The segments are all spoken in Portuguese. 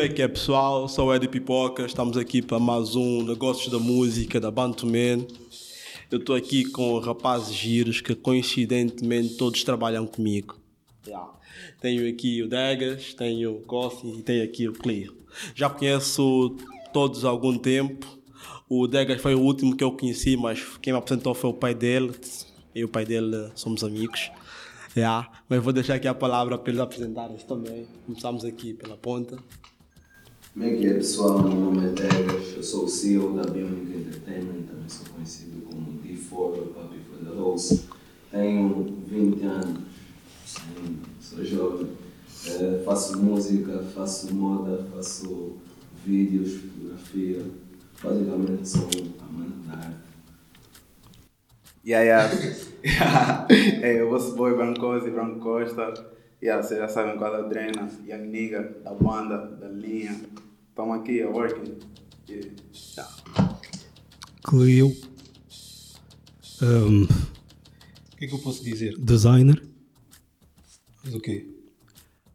Como é que é, pessoal? Sou o Eddie Pipoca, estamos aqui para mais um Negócios da Música da Bantuman. Eu estou aqui com rapazes giros que coincidentemente todos trabalham comigo. Yeah. Tenho aqui o Degas, tenho o Cossi e tenho aqui o Cleo. Já conheço todos há algum tempo. O Degas foi o último que eu conheci, mas quem me apresentou foi o pai dele. Eu e o pai dele somos amigos. Yeah. Mas vou deixar aqui a palavra para eles apresentarem-se também. Começamos aqui pela ponta. Como é que é pessoal? Meu nome é Degas, eu sou o CEO da Bionic Entertainment, também sou conhecido como D4, Papi for the Rose. Tenho 20 anos, sou jovem, é, faço música, faço moda, faço vídeos, fotografia, basicamente sou amante da arte. Yeah, yeah. é, o vosso boy Brancosi, Branco Costa. Yeah, vocês já sabem qual é a drena, Young Nigga, da banda, da linha. Estamos aqui, é working. Yeah. Cleo. Um, o que é que eu posso dizer? Designer. Mas o quê?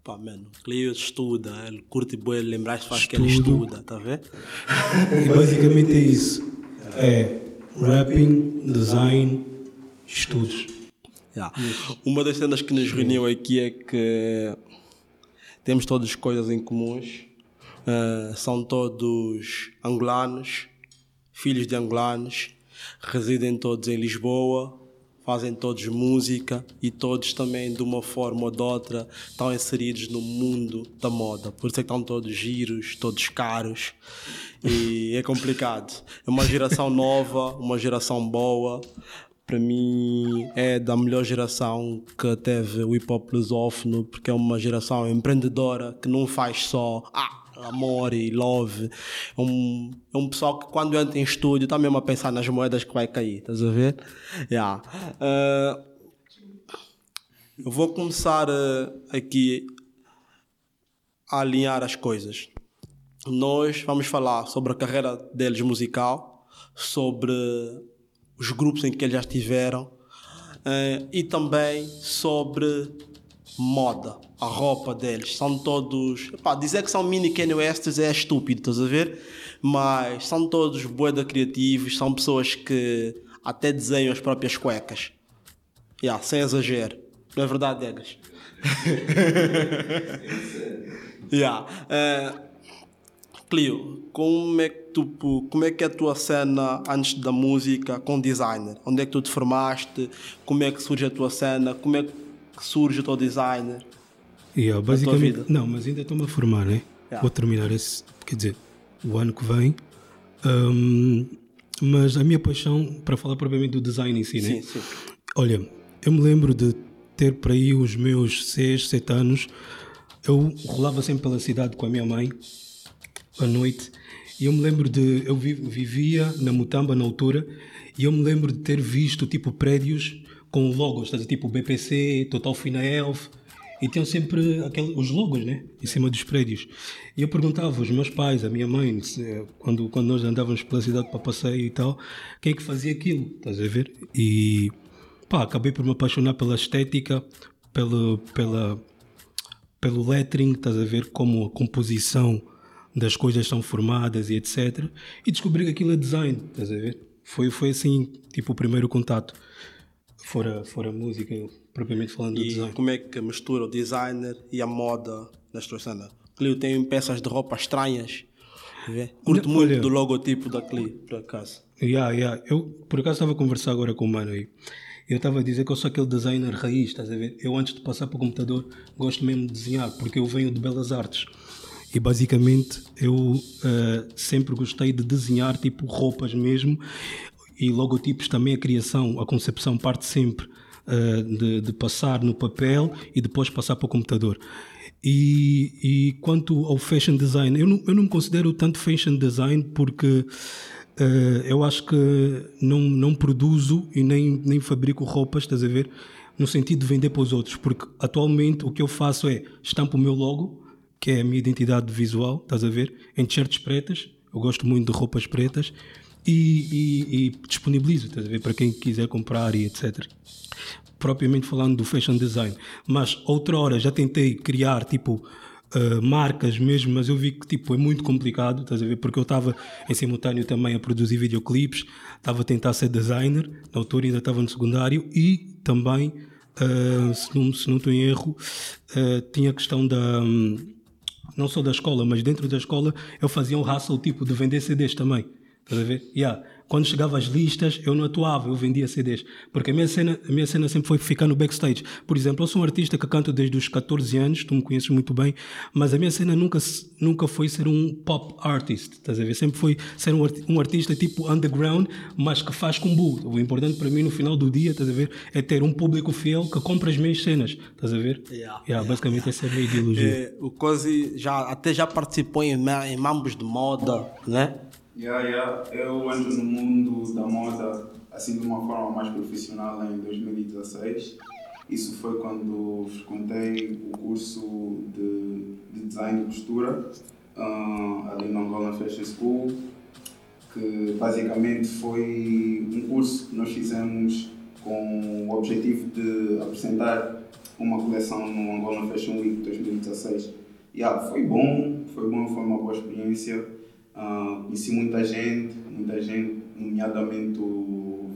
Pá, mano, Cleo estuda, ele curte bem, lembrar-se faz que ele estuda, tá vendo? E basicamente é isso. É rapping, design, estudos. Yeah. Uma das cenas que nos reuniu aqui é que temos todas coisas em comuns. Uh, são todos angolanos, filhos de angolanos, residem todos em Lisboa, fazem todos música e todos também, de uma forma ou de outra, estão inseridos no mundo da moda. Por isso é que estão todos giros, todos caros e é complicado. É uma geração nova, uma geração boa, para mim é da melhor geração que teve o hip hop lusófono, porque é uma geração empreendedora que não faz só ah, amor e love. É um, é um pessoal que quando entra em estúdio está mesmo a pensar nas moedas que vai cair, estás a ver? Yeah. Uh, eu vou começar uh, aqui a alinhar as coisas. Nós vamos falar sobre a carreira deles musical, sobre os grupos em que eles já estiveram uh, e também sobre moda, a roupa deles. São todos. Pá, dizer que são mini Kanye Wests é estúpido, estás a ver? Mas são todos boeda criativos, são pessoas que até desenham as próprias cuecas. Yeah, sem exagero. Não é verdade, Degas? yeah. Uh, Clio, como é, que tu, como é que é a tua cena antes da música com designer? Onde é que tu te formaste? Como é que surge a tua cena? Como é que surge o teu designer? Yeah, basicamente, não, mas ainda estou-me a formar, né? Yeah. Vou terminar esse, quer dizer, o ano que vem. Um, mas a minha paixão, para falar propriamente do design em si, né? Sim, sim. Olha, eu me lembro de ter para aí os meus 6, 7 anos. Eu rolava sempre pela cidade com a minha mãe à noite. E eu me lembro de. Eu vivia na Mutamba na altura e eu me lembro de ter visto tipo prédios com logos, estás tipo BPC, Total Fina Elf, e tinham sempre aquele, os logos, né? Em cima dos prédios. E eu perguntava aos meus pais, à minha mãe, quando, quando nós andávamos pela cidade para passeio e tal, quem é que fazia aquilo, estás a ver? E pá, acabei por me apaixonar pela estética, pelo, pela, pelo lettering, estás a ver? Como a composição das coisas são formadas e etc. E descobri que aquilo é design, estás a ver? Foi, foi assim, tipo, o primeiro contato. Fora, fora a música, propriamente falando e design. como é que mistura o designer e a moda na tua cena? Clio tem peças de roupa estranhas. Curto muito Olha, do logotipo da Clio, por acaso. Yeah, yeah. Eu, por acaso, estava a conversar agora com o mano aí. Eu estava a dizer que eu sou aquele designer raiz, estás a ver? Eu, antes de passar para o computador, gosto mesmo de desenhar, porque eu venho de belas artes. E basicamente eu uh, sempre gostei de desenhar tipo roupas mesmo e logotipos também a criação, a concepção parte sempre uh, de, de, passar no papel e depois passar para o computador. E, e quanto ao fashion design, eu não, eu não me considero tanto fashion design porque uh, eu acho que não, não produzo e nem, nem fabrico roupas, estás a ver? No sentido de vender para os outros, porque atualmente o que eu faço é estampo o meu logo, que é a minha identidade visual, estás a ver? Em t-shirts pretas, eu gosto muito de roupas pretas e, e, e disponibilizo, estás a ver? Para quem quiser comprar e etc. Propriamente falando do fashion design. Mas outra hora já tentei criar tipo uh, marcas mesmo, mas eu vi que tipo, é muito complicado, estás a ver? Porque eu estava em simultâneo também a produzir videoclipes, estava a tentar ser designer, na altura ainda estava no secundário e também, uh, se, não, se não estou em erro, uh, tinha a questão da. Um, não só da escola, mas dentro da escola eu fazia um hustle tipo de vender CDs também. Estás a ver? Yeah quando chegava às listas, eu não atuava, eu vendia CDs. Porque a minha cena, a minha cena sempre foi ficar no backstage. Por exemplo, eu sou um artista que canto desde os 14 anos, tu me conheces muito bem, mas a minha cena nunca, nunca foi ser um pop artist, estás a ver? Sempre foi ser um, um artista tipo underground, mas que faz com bull. O importante para mim no final do dia, estás a ver, é ter um público fiel que compra as minhas cenas, estás a ver? Yeah, yeah, basicamente essa é a minha ideologia. É, o Cosi já, até já participou em, em mambos de moda, né? Yeah, yeah. Eu entro no mundo da moda assim de uma forma mais profissional em 2016. Isso foi quando frequentei o curso de, de design de costura uh, ali no Angola Fashion School, que basicamente foi um curso que nós fizemos com o objetivo de apresentar uma coleção no Angola Fashion Week 2016. Yeah, foi bom, foi bom, foi uma boa experiência. Uh, conheci muita gente, muita gente, nomeadamente o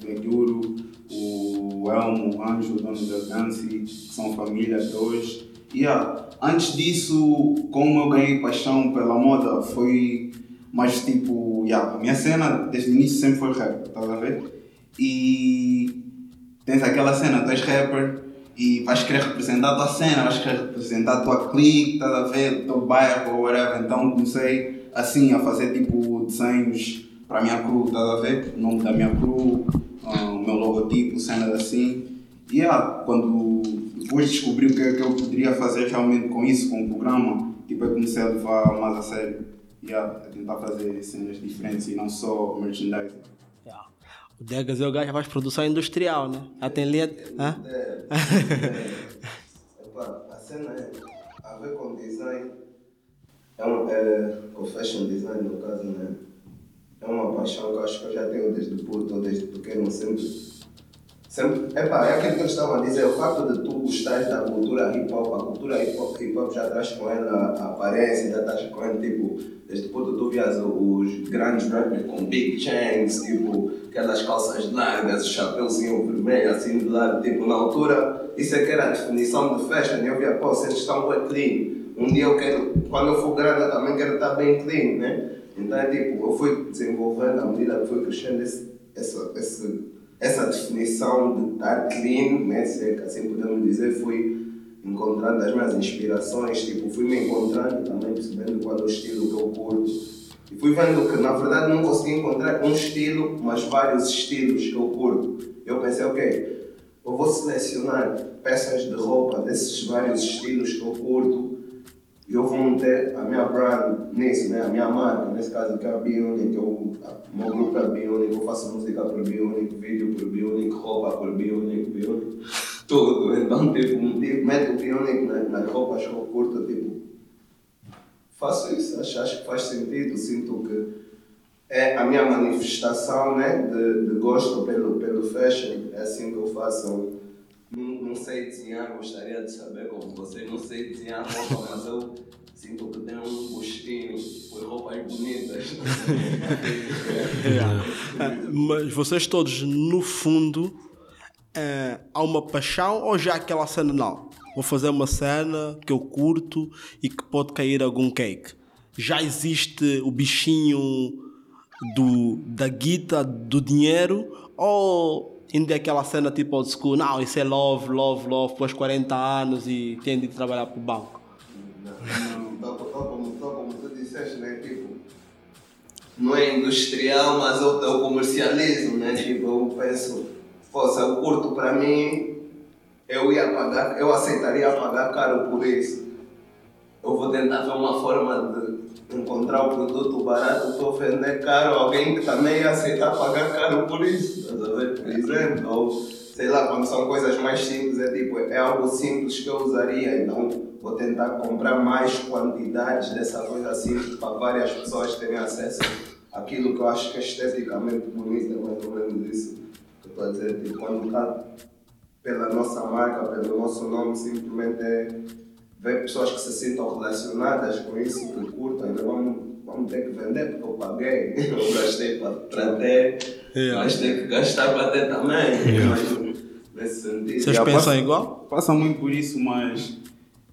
Vieguuro, o Elmo, o Anjo, o dono da Gansi, que são família até hoje. Yeah. Antes disso, como eu ganhei paixão pela moda, foi mais tipo, yeah, a minha cena desde o início sempre foi rap, estás a ver? E tens aquela cena, tu és rapper e vais querer representar a tua cena, vais querer representar a tua clique, estás a ver, o teu bairro whatever. Então comecei assim, a fazer tipo desenhos para a minha crew, estás a ver? O nome da minha crew, ah, o meu logotipo, cenas assim. E yeah, quando depois descobri o que, é que eu poderia fazer realmente com isso, com o programa, tipo, eu comecei a levar mais a sério. Yeah, a tentar fazer cenas diferentes e não só merchandising. Yeah. O Degas é o gajo que faz produção industrial, né? Já tem linha. Hã? É, é, a cena é a ver com design um, é com fashion design no caso, né? É uma paixão que eu acho que eu já tenho desde puto, desde pequeno, sempre. sempre epá, é aquilo que eu estava a dizer, o facto de tu gostares da cultura hip hop, a cultura hip hop, hip -hop já traz com ela a aparência, já traz com ela, tipo, desde puto tu vias os grandes rappers com big chains, tipo, aquelas calças largas, o chapéuzinho vermelho, assim de lado, tipo, na altura, isso é que era a definição de e eu via, pô, vocês estão bem clean um dia eu quero, quando eu for grande, eu também quero estar bem clean, né? Então é tipo, eu fui desenvolvendo à medida que fui crescendo esse, essa, essa, definição de estar clean, né? Se é assim podemos dizer, fui encontrando as minhas inspirações, tipo, fui me encontrando também percebendo qual é o estilo que eu curto. E fui vendo que na verdade não consegui encontrar um estilo, mas vários estilos que eu curto. Eu pensei, ok, eu vou selecionar peças de roupa desses vários estilos que eu curto eu vou manter a minha brand nisso, né? a minha marca, nesse caso que é a Bionic, eu, o meu grupo é Bionic, eu faço música por Bionic, vídeo por Bionic, roupa por Bionic, Bionic, tudo. Então, tipo, tipo meto o Bionic nas, nas roupas que eu curto, tipo, faço isso, acho, acho que faz sentido, sinto que é a minha manifestação né, de, de gosto pelo, pelo fashion, é assim que eu faço não, sei desenhar, gostaria de saber como você não sei desenhar roupa, mas eu sinto que tenho um gostinho por roupas bonitas. Mas vocês todos, no fundo, é, há uma paixão ou já aquela cena não? Vou fazer uma cena que eu curto e que pode cair algum cake. Já existe o bichinho do, da guita, do dinheiro, ou ainda é aquela cena tipo old school, não, isso é love, love, love, pós 40 anos e tem de trabalhar para o banco. Não, tal, como, tal como tu disseste, né? Tipo, não é industrial, mas eu, eu comercializo, né? Tipo, eu penso, se eu curto para mim, eu ia pagar, eu aceitaria pagar caro por isso. Eu vou tentar ver uma forma de encontrar o produto barato, estou vender caro, alguém que também ia aceitar pagar caro por isso por exemplo, ou sei lá, quando são coisas mais simples, é tipo, é algo simples que eu usaria, então vou tentar comprar mais quantidades dessa coisa simples para várias pessoas terem acesso àquilo que eu acho que é esteticamente bonito, é mais ou menos isso estou a dizer, tipo, quando está pela nossa marca, pelo nosso nome, simplesmente é vê pessoas que se sintam relacionadas com isso, que curtam, ainda vamos, vamos ter que vender porque eu paguei, eu gastei para, ter, Yeah. mas tem que gastar para ter também. Mas, nesse sentido. Vocês Yeah, pensam passa- igual? Passa muito por isso, mas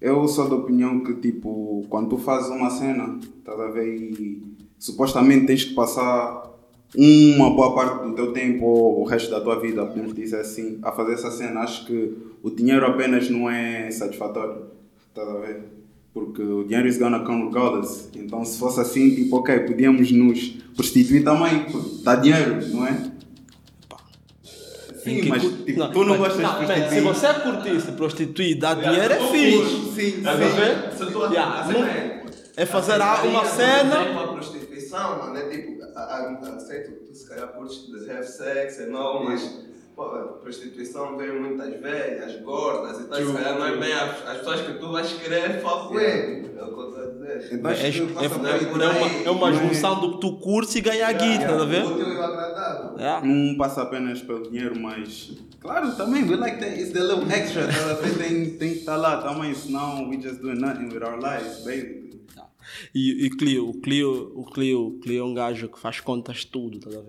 eu sou da opinião que, tipo, quando tu fazes uma cena, estás a ver, e supostamente tens que passar uma boa parte do teu tempo ou o resto da tua vida, podemos dizer assim, a fazer essa cena, acho que o dinheiro apenas não é satisfatório, estás a ver? Porque o dinheiro is gonna come regardless. Então, se fosse assim, tipo, ok, podíamos nos prostituir também, porque dá dinheiro, não é? Sim, mas tipo, tu não mas- gostas de man, prostituir. Se você curtir se prostituir, dar dinheiro é fixe. Sim, Estás a ver? Se tu Yeah, a não- é- é fazer a uma cena- Uma prostituição, mano, é tipo, aceito que tu se calhar curtes de have sex e não, mas pô, a prostituição vem muitas velhas, gordas e tal, se calhar não é bem as, as pessoas que tu vais querer with, é o que eu estou a dizer. É, é, passa é por uma, é uma junção do que tu curtes e ganhar guita, tá a ver? O útil e o agradável. Yeah. Não passa apenas pelo dinheiro, mas. Claro, também, we like that. It's the little extra. tá? tem, tem que estar lá também, senão we just doing nothing with our lives, baby. E, e Clio, o Clio, o Clio, o Clio é um gajo que faz contas tudo, tá a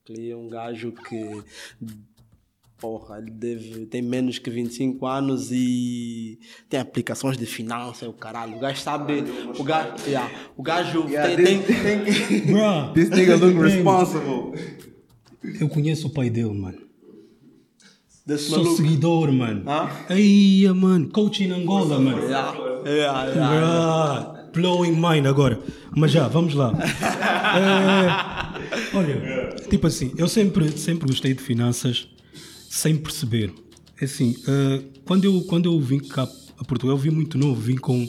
mano? Clio é um gajo que. Porra, ele deve, tem menos que 25 anos e tem aplicações de finanças, o caralho. O gajo sabe. O gajo, yeah, o gajo Yeah, tem, this, tem, tem, Bruh, this nigga look responsible. Eu conheço o pai dele, mano. desse Sou maluco. seguidor, mano. Aí, mano. Coach em Angola, mano. Yeah, yeah, yeah. Bruh, blowing mind agora. Mas já, vamos lá. É, olha, tipo assim, eu sempre, sempre gostei de finanças sem perceber. É Assim, é, quando, eu, quando eu vim cá a Portugal, eu vim muito novo, vim com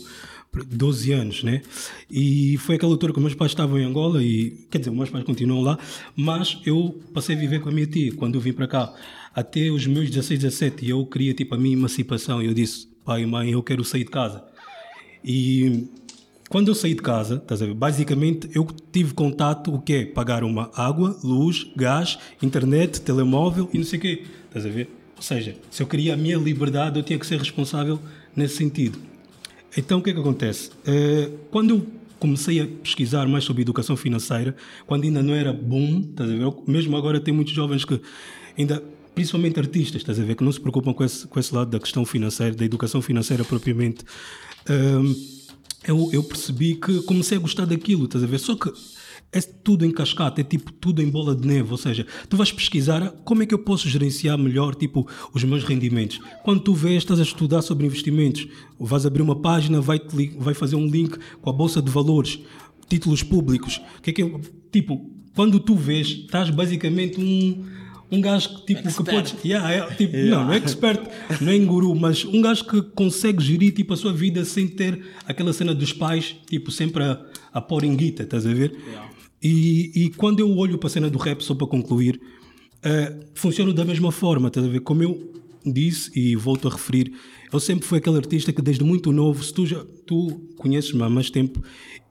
12 anos, né? E foi aquela altura que meus pais estavam em Angola e, quer dizer, meus pais continuam lá, mas eu passei a viver com a minha tia quando eu vim para cá. Até os meus 16, 17, eu queria tipo a minha emancipação eu disse, pai e mãe, eu quero sair de casa. E quando eu saí de casa, estás a ver, basicamente eu tive contato, o quê? Pagar uma água, luz, gás, internet, telemóvel e não sei o quê, estás a ver? Ou seja, se eu queria a minha liberdade, eu tinha que ser responsável nesse sentido. Então o que é que acontece? Eh, quando eu comecei a pesquisar mais sobre educação financeira, quando ainda não era boom, estás a ver? Eu- Mesmo agora tem muitos jovens que ainda, principalmente artistas, estás a ver, que não se preocupam com esse, com esse lado da questão financeira, da educação financeira propriamente. Eu, eu percebi que comecei a gostar daquilo, estás a ver? Só que é tudo em cascata, é tipo tudo em bola de neve, ou seja, tu vais pesquisar "Ah, como é que eu posso gerenciar melhor tipo os meus rendimentos. Quando tu vês, estás a estudar sobre investimentos, vais abrir uma página, vai, vai fazer um link com a bolsa de valores, títulos públicos. Que é que eu, tipo, quando tu vês, estás basicamente um um gajo que tipo que podes, yeah, é, tipo, não, não é expert, não é guru, mas um gajo que consegue gerir tipo a sua vida sem ter aquela cena dos pais, tipo sempre a, a pôr em guita, estás a ver? E, e quando eu olho para a cena do rap, só para concluir, eh, funciona da mesma forma, estás a ver? Como eu disse e volto a referir, eu sempre fui aquele artista que desde muito novo, se tu, já, tu conheces-me há mais tempo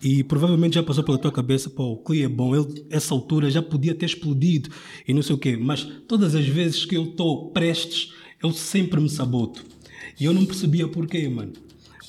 e provavelmente já passou pela tua cabeça, pô, o Clee é bom, ele, essa altura já podia ter explodido e não sei o quê, mas todas as vezes que eu estou prestes, eu sempre me saboto. E eu não percebia porquê, mano.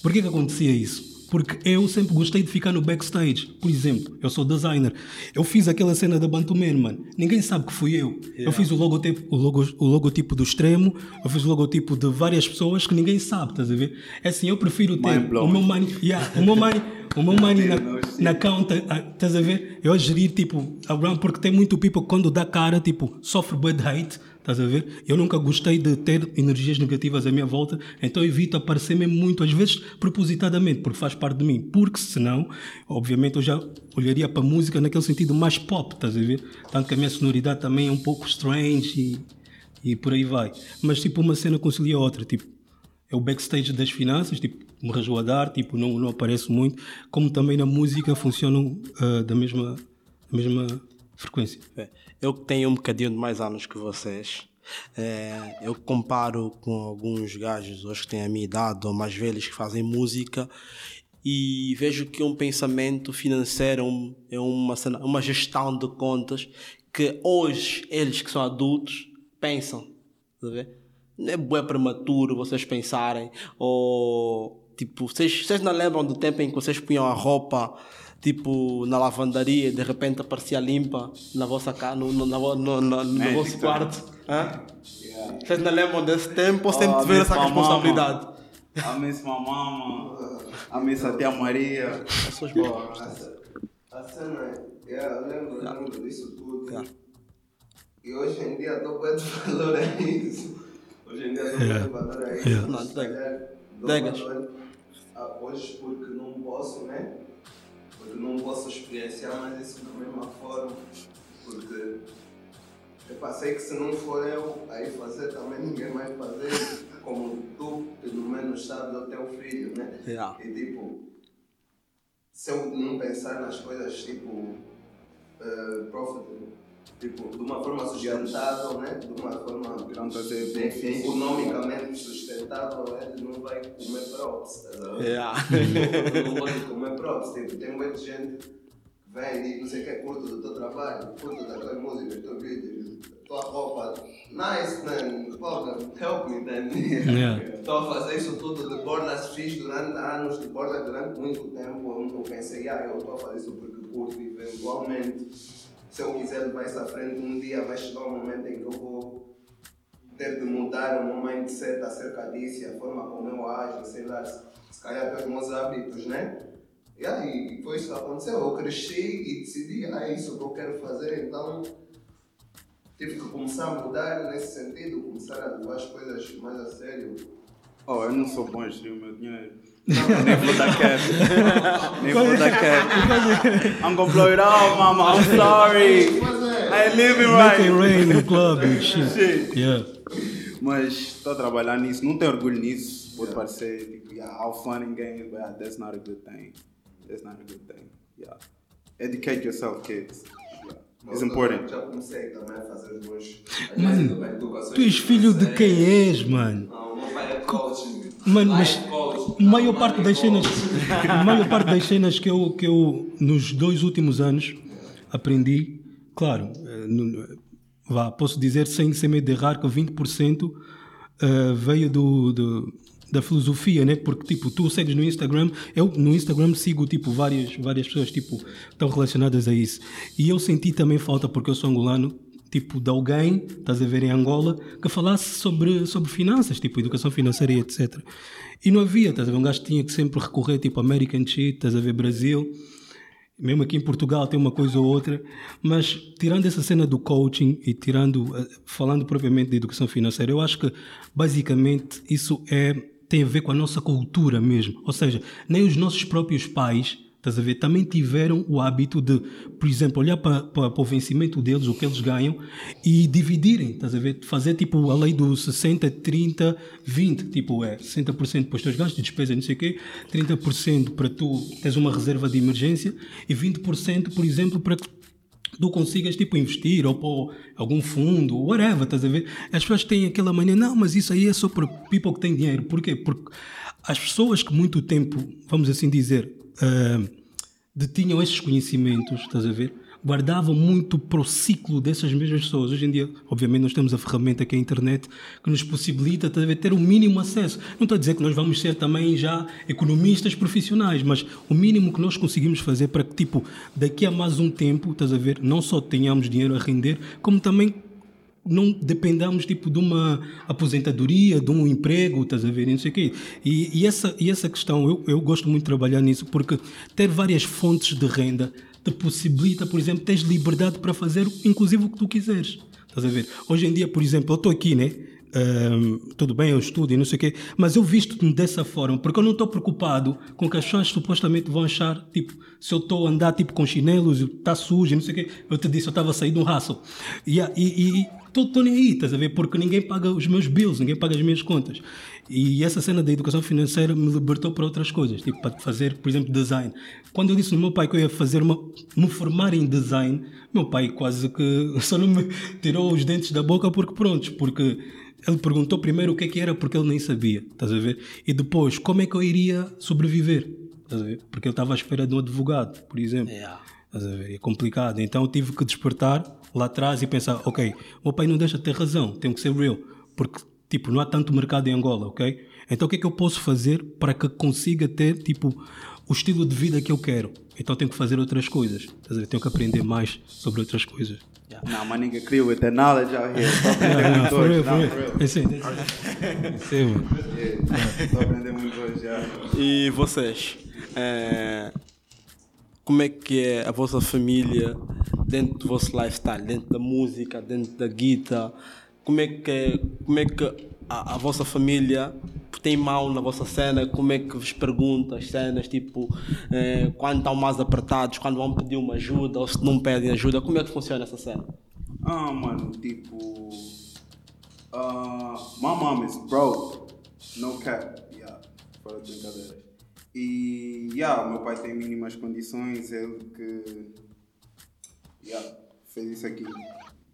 Por que que acontecia isso? Porque eu sempre gostei de ficar no backstage. Por exemplo, eu sou designer. Eu fiz aquela cena da Bantuman, mano. Ninguém sabe que fui eu. Eu fiz o logotipo, o, logo, o logotipo do extremo, eu fiz o logotipo de várias pessoas que ninguém sabe, estás a ver? É assim, eu prefiro ter o meu money, yeah, o meu money, o meu money na, na conta, ah, estás a ver? Eu a gerir, tipo, around, porque tem muito people que quando dá cara, tipo, sofre bad hate, Estás a ver? Eu nunca gostei de ter energias negativas à minha volta, então evito aparecer mesmo muito, às vezes propositadamente, porque faz parte de mim. Porque senão, obviamente, eu já olharia para a música naquele sentido mais pop, estás a ver? Tanto que a minha sonoridade também é um pouco strange e, e por aí vai. Mas tipo, uma cena concilia a outra, tipo, é o backstage das finanças, tipo, me rajo a dar, tipo, não, não apareço muito, como também na música funcionam ah, da mesma, mesma frequência. É, Eu que tenho um bocadinho de mais anos que vocês, é, eu comparo com alguns gajos hoje que têm a minha idade ou mais velhos que fazem música e vejo que um pensamento financeiro é um- é uma, uma gestão de contas que hoje eles que são adultos pensam. Tá? Não é prematuro vocês pensarem ou Tipo, vocês, vocês não lembram do tempo em que vocês punham a roupa tipo na lavandaria e de repente aparecia limpa na vossa casa, no, no, no, no, no Magic vosso quarto? Hã? Yeah. Vocês não lembram desse tempo ou sempre Oh, tiveram essa responsabilidade? A miss my mama, a miss a tia Maria. Pessoas boas. A cena é, yeah, eu lembro, lembro disso tudo. Yeah. E hoje em dia dou muito valor a isso. Hoje em dia dou Yeah. muito valor a isso. Yeah. Não, Degas. calhar, dou Degas. valor a hoje porque não posso, né? Porque não posso experienciar mais isso da mesma forma. Porque eu passei que se não for eu aí fazer, também ninguém vai fazer. Como tu, pelo menos, sabes, o teu filho, né? Yeah. E tipo, se eu não pensar nas coisas tipo uh, tipo, de uma forma sustentável, né? De uma forma Não economicamente sustentável, ele não vai comer props, tá ligado? Yeah. não vai comer props, tipo, tem muita gente que vem e não sei o que, curto do teu trabalho, curto das tuas músicas, dos teus vídeos, tua roupa, nice man, porra, help me then. Yeah. Estou a fazer isso tudo de bordas, fiz durante anos de bordas, durante muito tempo. Eu não pensei, ah, eu estou a fazer isso porque curto. Eventualmente, se eu quiser isso à frente, um dia vai chegar um momento em que eu vou ter de mudar o meu mindset acerca disso, e a forma como eu ajo, sei lá, se calhar pelos meus hábitos, né? E aí foi isso que aconteceu. Eu cresci e decidi, ah, é isso que eu quero fazer, então tive que começar a mudar nesse sentido, começar a levar as coisas mais a sério. Oh, eu não sou bom a gerir o meu dinheiro. Nem dar cap. Nem dar cap. I'm gonna blow it all, mama. I'm sorry. I live it Make it right. rain no club and shit. Shit. Yeah. Mas estou a trabalhar nisso. Não tenho orgulho nisso. Pode parecer, tipo, yeah, how fun and games, but that's not a good thing. That's not a good thing. Yeah. Educate yourself, kids. It's important. Já comecei também a fazer os meus. Mano, Tu és filho de quem és, mano? Não, o meu pai é coach. Mano, mas é maior parte é das cenas, maior parte das cenas que eu, que eu nos dois últimos anos aprendi, claro, eh, vá, posso dizer sem, sem medo de errar que 20% eh, veio do, do- da filosofia, né? Porque tipo, tu segues no Instagram, eu no Instagram sigo tipo várias várias pessoas tipo estão relacionadas a isso. E eu senti também falta porque eu sou angolano, tipo de alguém, estás a ver em Angola, que falasse sobre sobre finanças, tipo educação financeira e etc. E não havia, estás a ver, um gajo tinha que sempre recorrer tipo American shit, estás a ver Brasil. Mesmo aqui em Portugal tem uma coisa ou outra, mas tirando essa cena do coaching e tirando, eh, falando propriamente de educação financeira, eu acho que basicamente isso é, tem a ver com a nossa cultura mesmo. Ou seja, nem os nossos próprios pais, estás a ver, também tiveram o hábito de, por exemplo, olhar para, para, para o vencimento deles, o que eles ganham, e dividirem, estás a ver, fazer tipo a lei do 60, 30, 20, tipo é 60% para os teus gastos de despesa, não sei o quê, 30% para tu teres uma reserva de emergência e 20%, por exemplo, para tu consigas tipo investir ou pôr algum fundo, whatever, estás a ver? As pessoas têm aquela mania, não, mas isso aí é só para people que têm dinheiro. Porquê? Porque as pessoas que muito tempo, vamos assim dizer, ah, detinham esses conhecimentos, estás a ver? Guardavam muito para o ciclo dessas mesmas pessoas. Hoje em dia, obviamente, nós temos a ferramenta que é a internet que nos possibilita ver, ter o mínimo acesso. Não estou a dizer que nós vamos ser também já economistas profissionais, mas o mínimo que nós conseguimos fazer para que, tipo, daqui a mais um tempo, estás a ver, não só tenhamos dinheiro a render, como também não dependamos tipo de uma aposentadoria, de um emprego, estás a ver, não sei o quê. E, e essa, e essa questão, eu, eu gosto muito de trabalhar nisso, porque ter várias fontes de renda te possibilita, por exemplo, teres liberdade para fazer inclusive o que tu quiseres. Estás a ver? Hoje em dia, por exemplo, eu estou aqui, né? Ahm, tudo bem, eu estudo e não sei o quê, mas eu visto-me dessa forma, porque eu não estou preocupado com que as pessoas supostamente vão achar, tipo, se eu estou a andar tipo com chinelos, está sujo e não sei o quê, eu te disse, eu estava a sair de um hustle. E estou nem aí, estás a ver? Porque ninguém paga os meus bills, ninguém paga as minhas contas. E essa cena da educação financeira me libertou para outras coisas, tipo, para fazer, por exemplo, design. Quando eu disse no meu pai que eu ia fazer uma, me formar em design, meu pai quase que só não me tirou os dentes da boca porque pronto, porque ele perguntou primeiro o que é que era porque ele nem sabia, estás a ver? E depois, como é que eu iria sobreviver? Estás a ver? Porque eu estava à espera de um advogado, por exemplo. Yeah. Estás a ver? É complicado. Então eu tive que despertar lá atrás e pensar, ok, o meu pai não deixa de ter razão, tenho que ser real. Porque, tipo, não há tanto mercado em Angola, ok? Então o que é que eu posso fazer para que consiga ter tipo o estilo de vida que eu quero? Então tenho que fazer outras coisas. Estás a ver? Tenho que aprender mais sobre outras coisas. Não, my nigga criou with the knowledge out here. Estou a aprender Ah, muito hoje. real, for real. esse, esse, mano. Yeah, Estou a aprender muito hoje já. E vocês? eh, como é que é a vossa família dentro do vosso lifestyle, dentro da música, dentro da guita? Como é que, como é que a, a vossa família tem mão na vossa cena? Como é que vos pergunta as cenas? Tipo, eh, quando estão mais apertados, quando vão pedir uma ajuda ou se não pedem ajuda? Como é que funciona essa cena? Ah, mano, tipo. Uh, my mom is broke. No cap. Yeah. Fora de brincadeiras. E, yeah, o meu pai tem mínimas condições. Ele que. Yeah, fez isso aqui.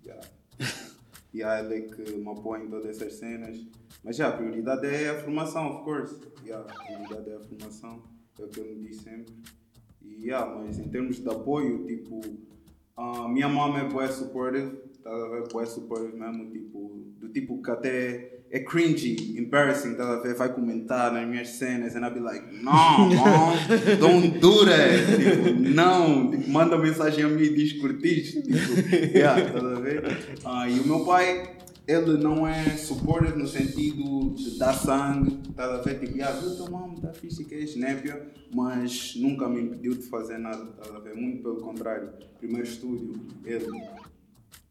Yeah. yeah, ele é que me apoia em todas essas cenas. Mas, yeah, a prioridade é a formação, of course. Yeah, a prioridade é a formação. É o que ele me diz sempre. E, yeah, mas em termos de apoio, tipo. Ah, minha mãe é boa supportive, tá a ver? Boa supportive mesmo, tipo, do tipo que até é cringy, embarrassing, tá a ver? Vai comentar nas minhas cenas and I'll be like, não, mom, don't do that, tipo, não, tipo, manda mensagem a mim e diz curtiste, tipo, yeah, tá a ver? Ah, e o meu pai, ele não é supportive no sentido de dar sangue, tá a ver? Tipo, ah, viu tua mãe, tá fixe que é snapia, mas nunca me impediu de fazer nada, tá a ver? Muito pelo contrário. Primeiro estúdio, ele.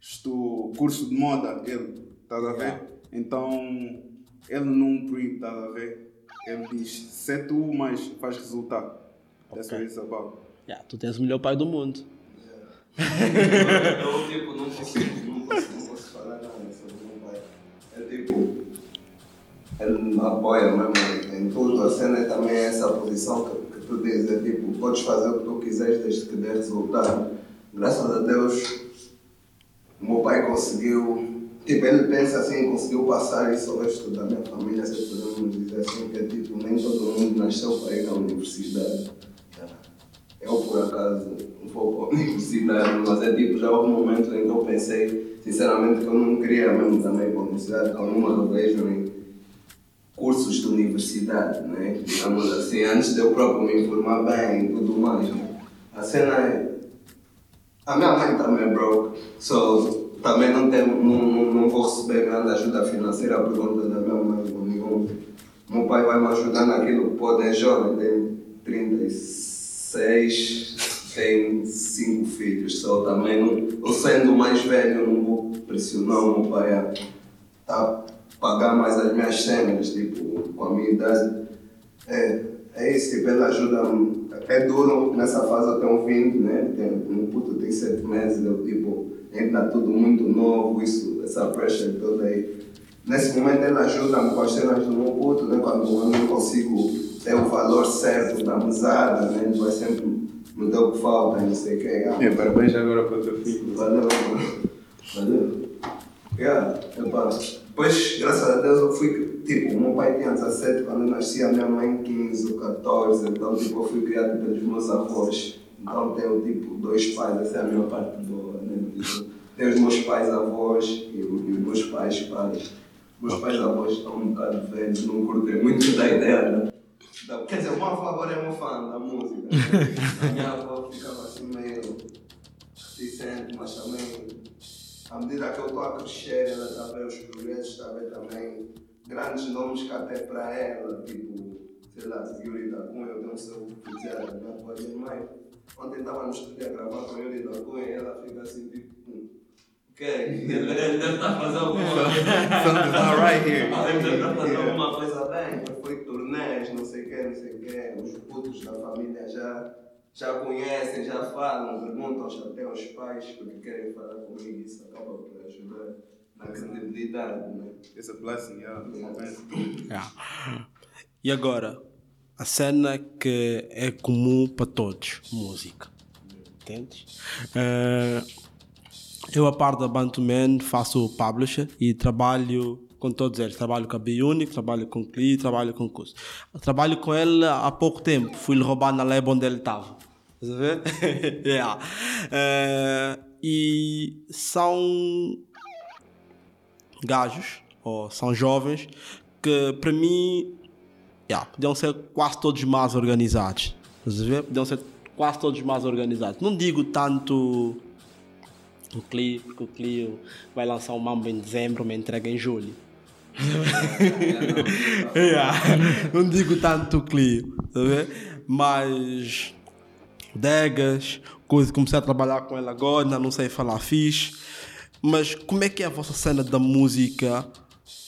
Estou curso de moda, ele, tá a ver? Então, ele não proíbe, tá a ver? Ele diz, se é tu, mas faz resultado. That's what it's about. Yeah, tu tens o melhor pai do mundo. Eu, tipo, não consigo, não consigo, não posso falar nada sobre o meu pai. É tipo, ele me apoia mesmo em tudo. A cena é também essa posição que, que tu dizes, é tipo, podes fazer o que tu quiseres desde que dê resultado. Graças a Deus, o meu pai conseguiu, tipo, ele pensa assim, conseguiu passar isso ao resto da minha família, se podemos dizer assim, que é tipo, nem todo mundo nasceu para ir à universidade. Eu, por acaso, não vou para a universidade, mas é tipo, já houve momentos em que eu pensei, sinceramente, que eu não queria mesmo também para a universidade, eu não vejo em cursos de universidade, né? Digamos assim, antes de eu próprio me informar bem e tudo mais. né? A cena é. A minha mãe também é broke, so também não, tem, não, não, vou receber grande ajuda financeira por conta da minha mãe nenhum. Meu pai vai me ajudar naquilo que pode, é jovem, tem 36, tem 5 filhos, so também não, eu sendo mais velho, não vou pressionar o meu pai a tá, pagar mais as minhas cenas, tipo, com a minha idade. É, é isso, tipo, ele ajuda-me. É duro nessa fase, eu tenho 20, né? Tenho, um puto tem 7 meses, eu, tipo, ainda tudo muito novo, isso, essa pressure toda aí. Nesse momento ele ajuda-me com as cenas do meu puto, né? Quando eu não consigo ter o valor certo da mesada, né? Vai sempre me dar o que falta, não sei o que. Ah, É, parabéns agora para o teu filho. Valeu. Valeu. Yeah, epá. Depois, graças a Deus, eu fui. Tipo, o meu pai tinha 17 quando eu nasci, a minha mãe 15 ou 14. Então, tipo, eu fui criado pelos meus avós. Então, tenho, tipo, dois pais. Essa é a minha parte boa, tenho os meus pais avós e, os meus pais pais. Meus pais avós estão um bocado velhos, não curtem muito da ideia, né? Quer dizer, meu avô agora é meu fã da música. A minha avó ficava assim meio reticente, mas também, à medida que eu estou a crescer, ela está a ver os progressos, está a ver também grandes nomes que até para ela, tipo, sei lá, da Cunha, eu tenho um seu oficial, da minha avó de mãe. Ontem estava no estúdio a gravar com Yuri da Cunha e ela fica assim, tipo, hum, ok, ele ele deve estar fazendo alguma coisa. Not right here. Ele deve estar fazendo Yeah. alguma coisa bem, foi turnês, não sei o que, não sei o que, os putos da família já, já conhecem, já falam, perguntam já até aos pais porque querem falar comigo, isso acaba por ajudar na credibilidade, né? It's a blessing, yeah. Yeah. E agora, a cena que é comum para todos, música. Entendes? Eh, eu, a par da Bantu Man, faço publisher e trabalho com todos eles. Trabalho com a Bionic, trabalho com o Cli, trabalho com o Cus. Trabalho com ele há pouco tempo. Fui-lhe roubar na lab onde ele estava. Estás a ver? yeah. Eh, e são gajos, ou são jovens, que para mim yeah, podiam ser quase todos mais organizados. Estás? Podiam ser quase todos mais organizados. Não digo tanto o Clio, porque o Clio vai lançar o Mambo em dezembro, me entrega em julho. Yeah. Não digo tanto o Clio, tá? Mas Degas, coisa, comecei a trabalhar com ela agora, não sei falar fixe. Mas como é que é a vossa cena da música?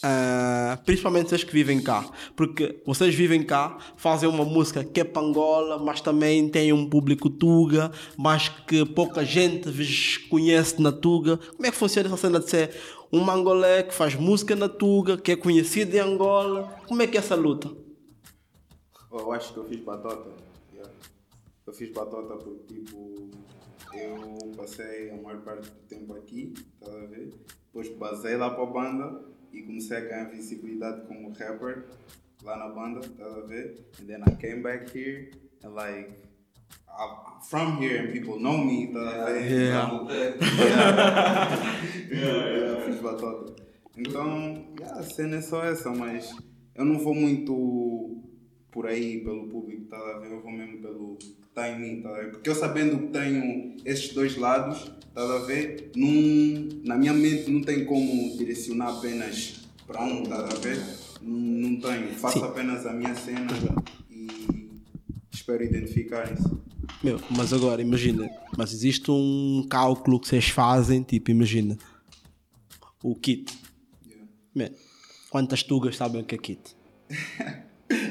Ah, principalmente vocês que vivem cá, porque vocês vivem cá, fazem uma música que é para Angola, mas também tem um público Tuga, mas que pouca gente vos conhece na Tuga. Como é que funciona essa cena de ser um mangolé que faz música na Tuga, que é conhecido em Angola? Como é que é essa luta? Eu acho que eu fiz batota. Eu fiz batota porque, tipo, eu passei a maior parte do tempo aqui, tá a ver? Depois basei lá para a banda e comecei a ganhar visibilidade como rapper lá na banda, tá a ver? And then I came back here and like, I'm from here and people know me, tá a ver? Yeah. Yeah, yeah, fiz batota. Então, yeah, a cena é só essa, mas eu não vou muito por aí pelo público, tá a ver? Eu vou mesmo pelo está em mim, tá? Porque eu sabendo que tenho esses dois lados, tá a ver? Num, na minha mente não tem como direcionar apenas para um, tá a ver? Não, não tenho. Faço Sim. apenas a minha cena e espero identificarem-se. Meu, mas agora, imagina, mas existe um cálculo que vocês fazem, tipo, imagina, o kit. Yeah. Man, quantas tugas sabem o que é kit?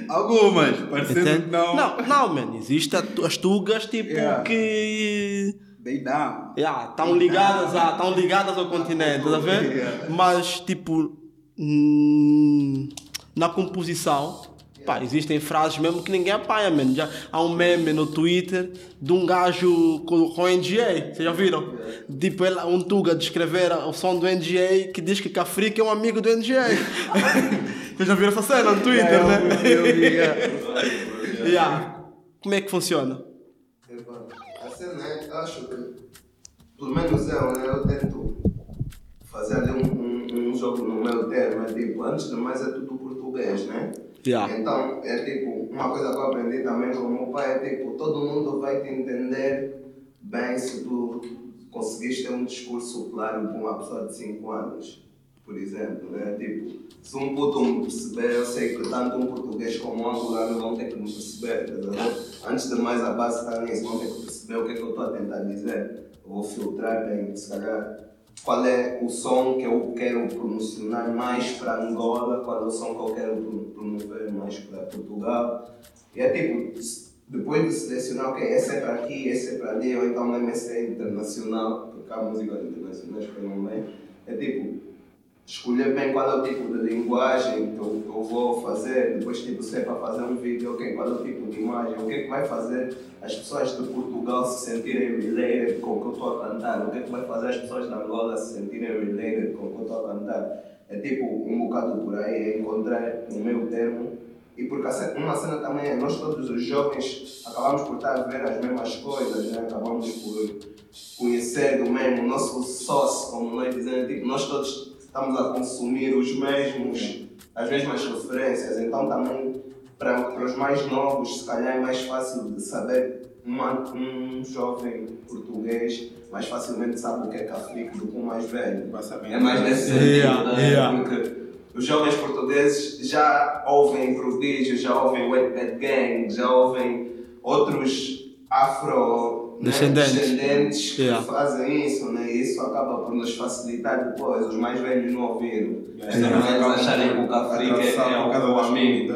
Algumas, parecendo Entende? que não. não, não, man, existem as tugas, tipo, Yeah. que They down. estão ligadas, a, tão ligadas ao continente, tá a ver? Yeah. Mas, tipo, hum, na composição, pá, existem frases mesmo que ninguém apanha, man. Já, há um meme no Twitter de um gajo com, com NGA, vocês já viram? Tipo, ele, um Tuga descrever o som do NGA que diz que Cafrica é um amigo do NGA. vocês já viram essa cena no Twitter, né? Eu vi, yeah. Yeah. Como é que funciona? A cena é, acho que, pelo menos eu, né, eu tento fazer ali um, um, um jogo no meu termo, é tipo, antes de mais é tudo português, né? Yeah. Então, é tipo, uma coisa que eu aprendi também com o meu pai é tipo, todo mundo vai te entender bem se tu conseguiste ter um discurso claro com uma pessoa de 5 anos, por exemplo, né? Tipo, se um puto me perceber, eu sei que tanto um português como um angolano vão ter que me perceber, tá? Antes de mais a base está nisso, vão ter que perceber o que é que eu estou a tentar dizer. Eu vou filtrar bem, se calhar, qual é o som que eu quero promocionar mais para Angola, qual é o som que eu quero pro- promover mais para Portugal. E é tipo, depois de selecionar, ok, esse é para aqui, esse é para ali, ou então mesmo esse é internacional, porque há músicas internacionais que não bem, é tipo, escolher bem qual é o tipo de linguagem que eu, que eu vou fazer, depois tipo, se é para fazer um vídeo, ok, qual é o tipo de imagem, o que é que vai fazer as pessoas de Portugal se sentirem related com o que eu estou a cantar, o que é que vai fazer as pessoas de Angola se sentirem related com o que eu estou a cantar. É tipo um bocado por aí, é encontrar o meu termo. E porque uma cena também é, nós todos os jovens acabamos por estar a ver as mesmas coisas, né? acabamos por conhecer do mesmo, o nosso sócio, como nós dizemos, tipo, nós todos estamos a consumir os mesmos, as mesmas referências, então também para, para os mais novos, se calhar é mais fácil de saber uma, um jovem português mais facilmente sabe o que é Cafrique do que um mais velho. É mais nesse sentido, Yeah, né? yeah. porque os jovens portugueses já ouvem Prodígio, já ouvem Wet Bad Gang, já ouvem outros afro né, Descendentes. descendentes que Yeah. fazem isso, né? e isso acaba por nos facilitar depois. Os mais velhos não ouviram. Yeah. Os mais velhos acharem que o Cafrique é, é o das amigo.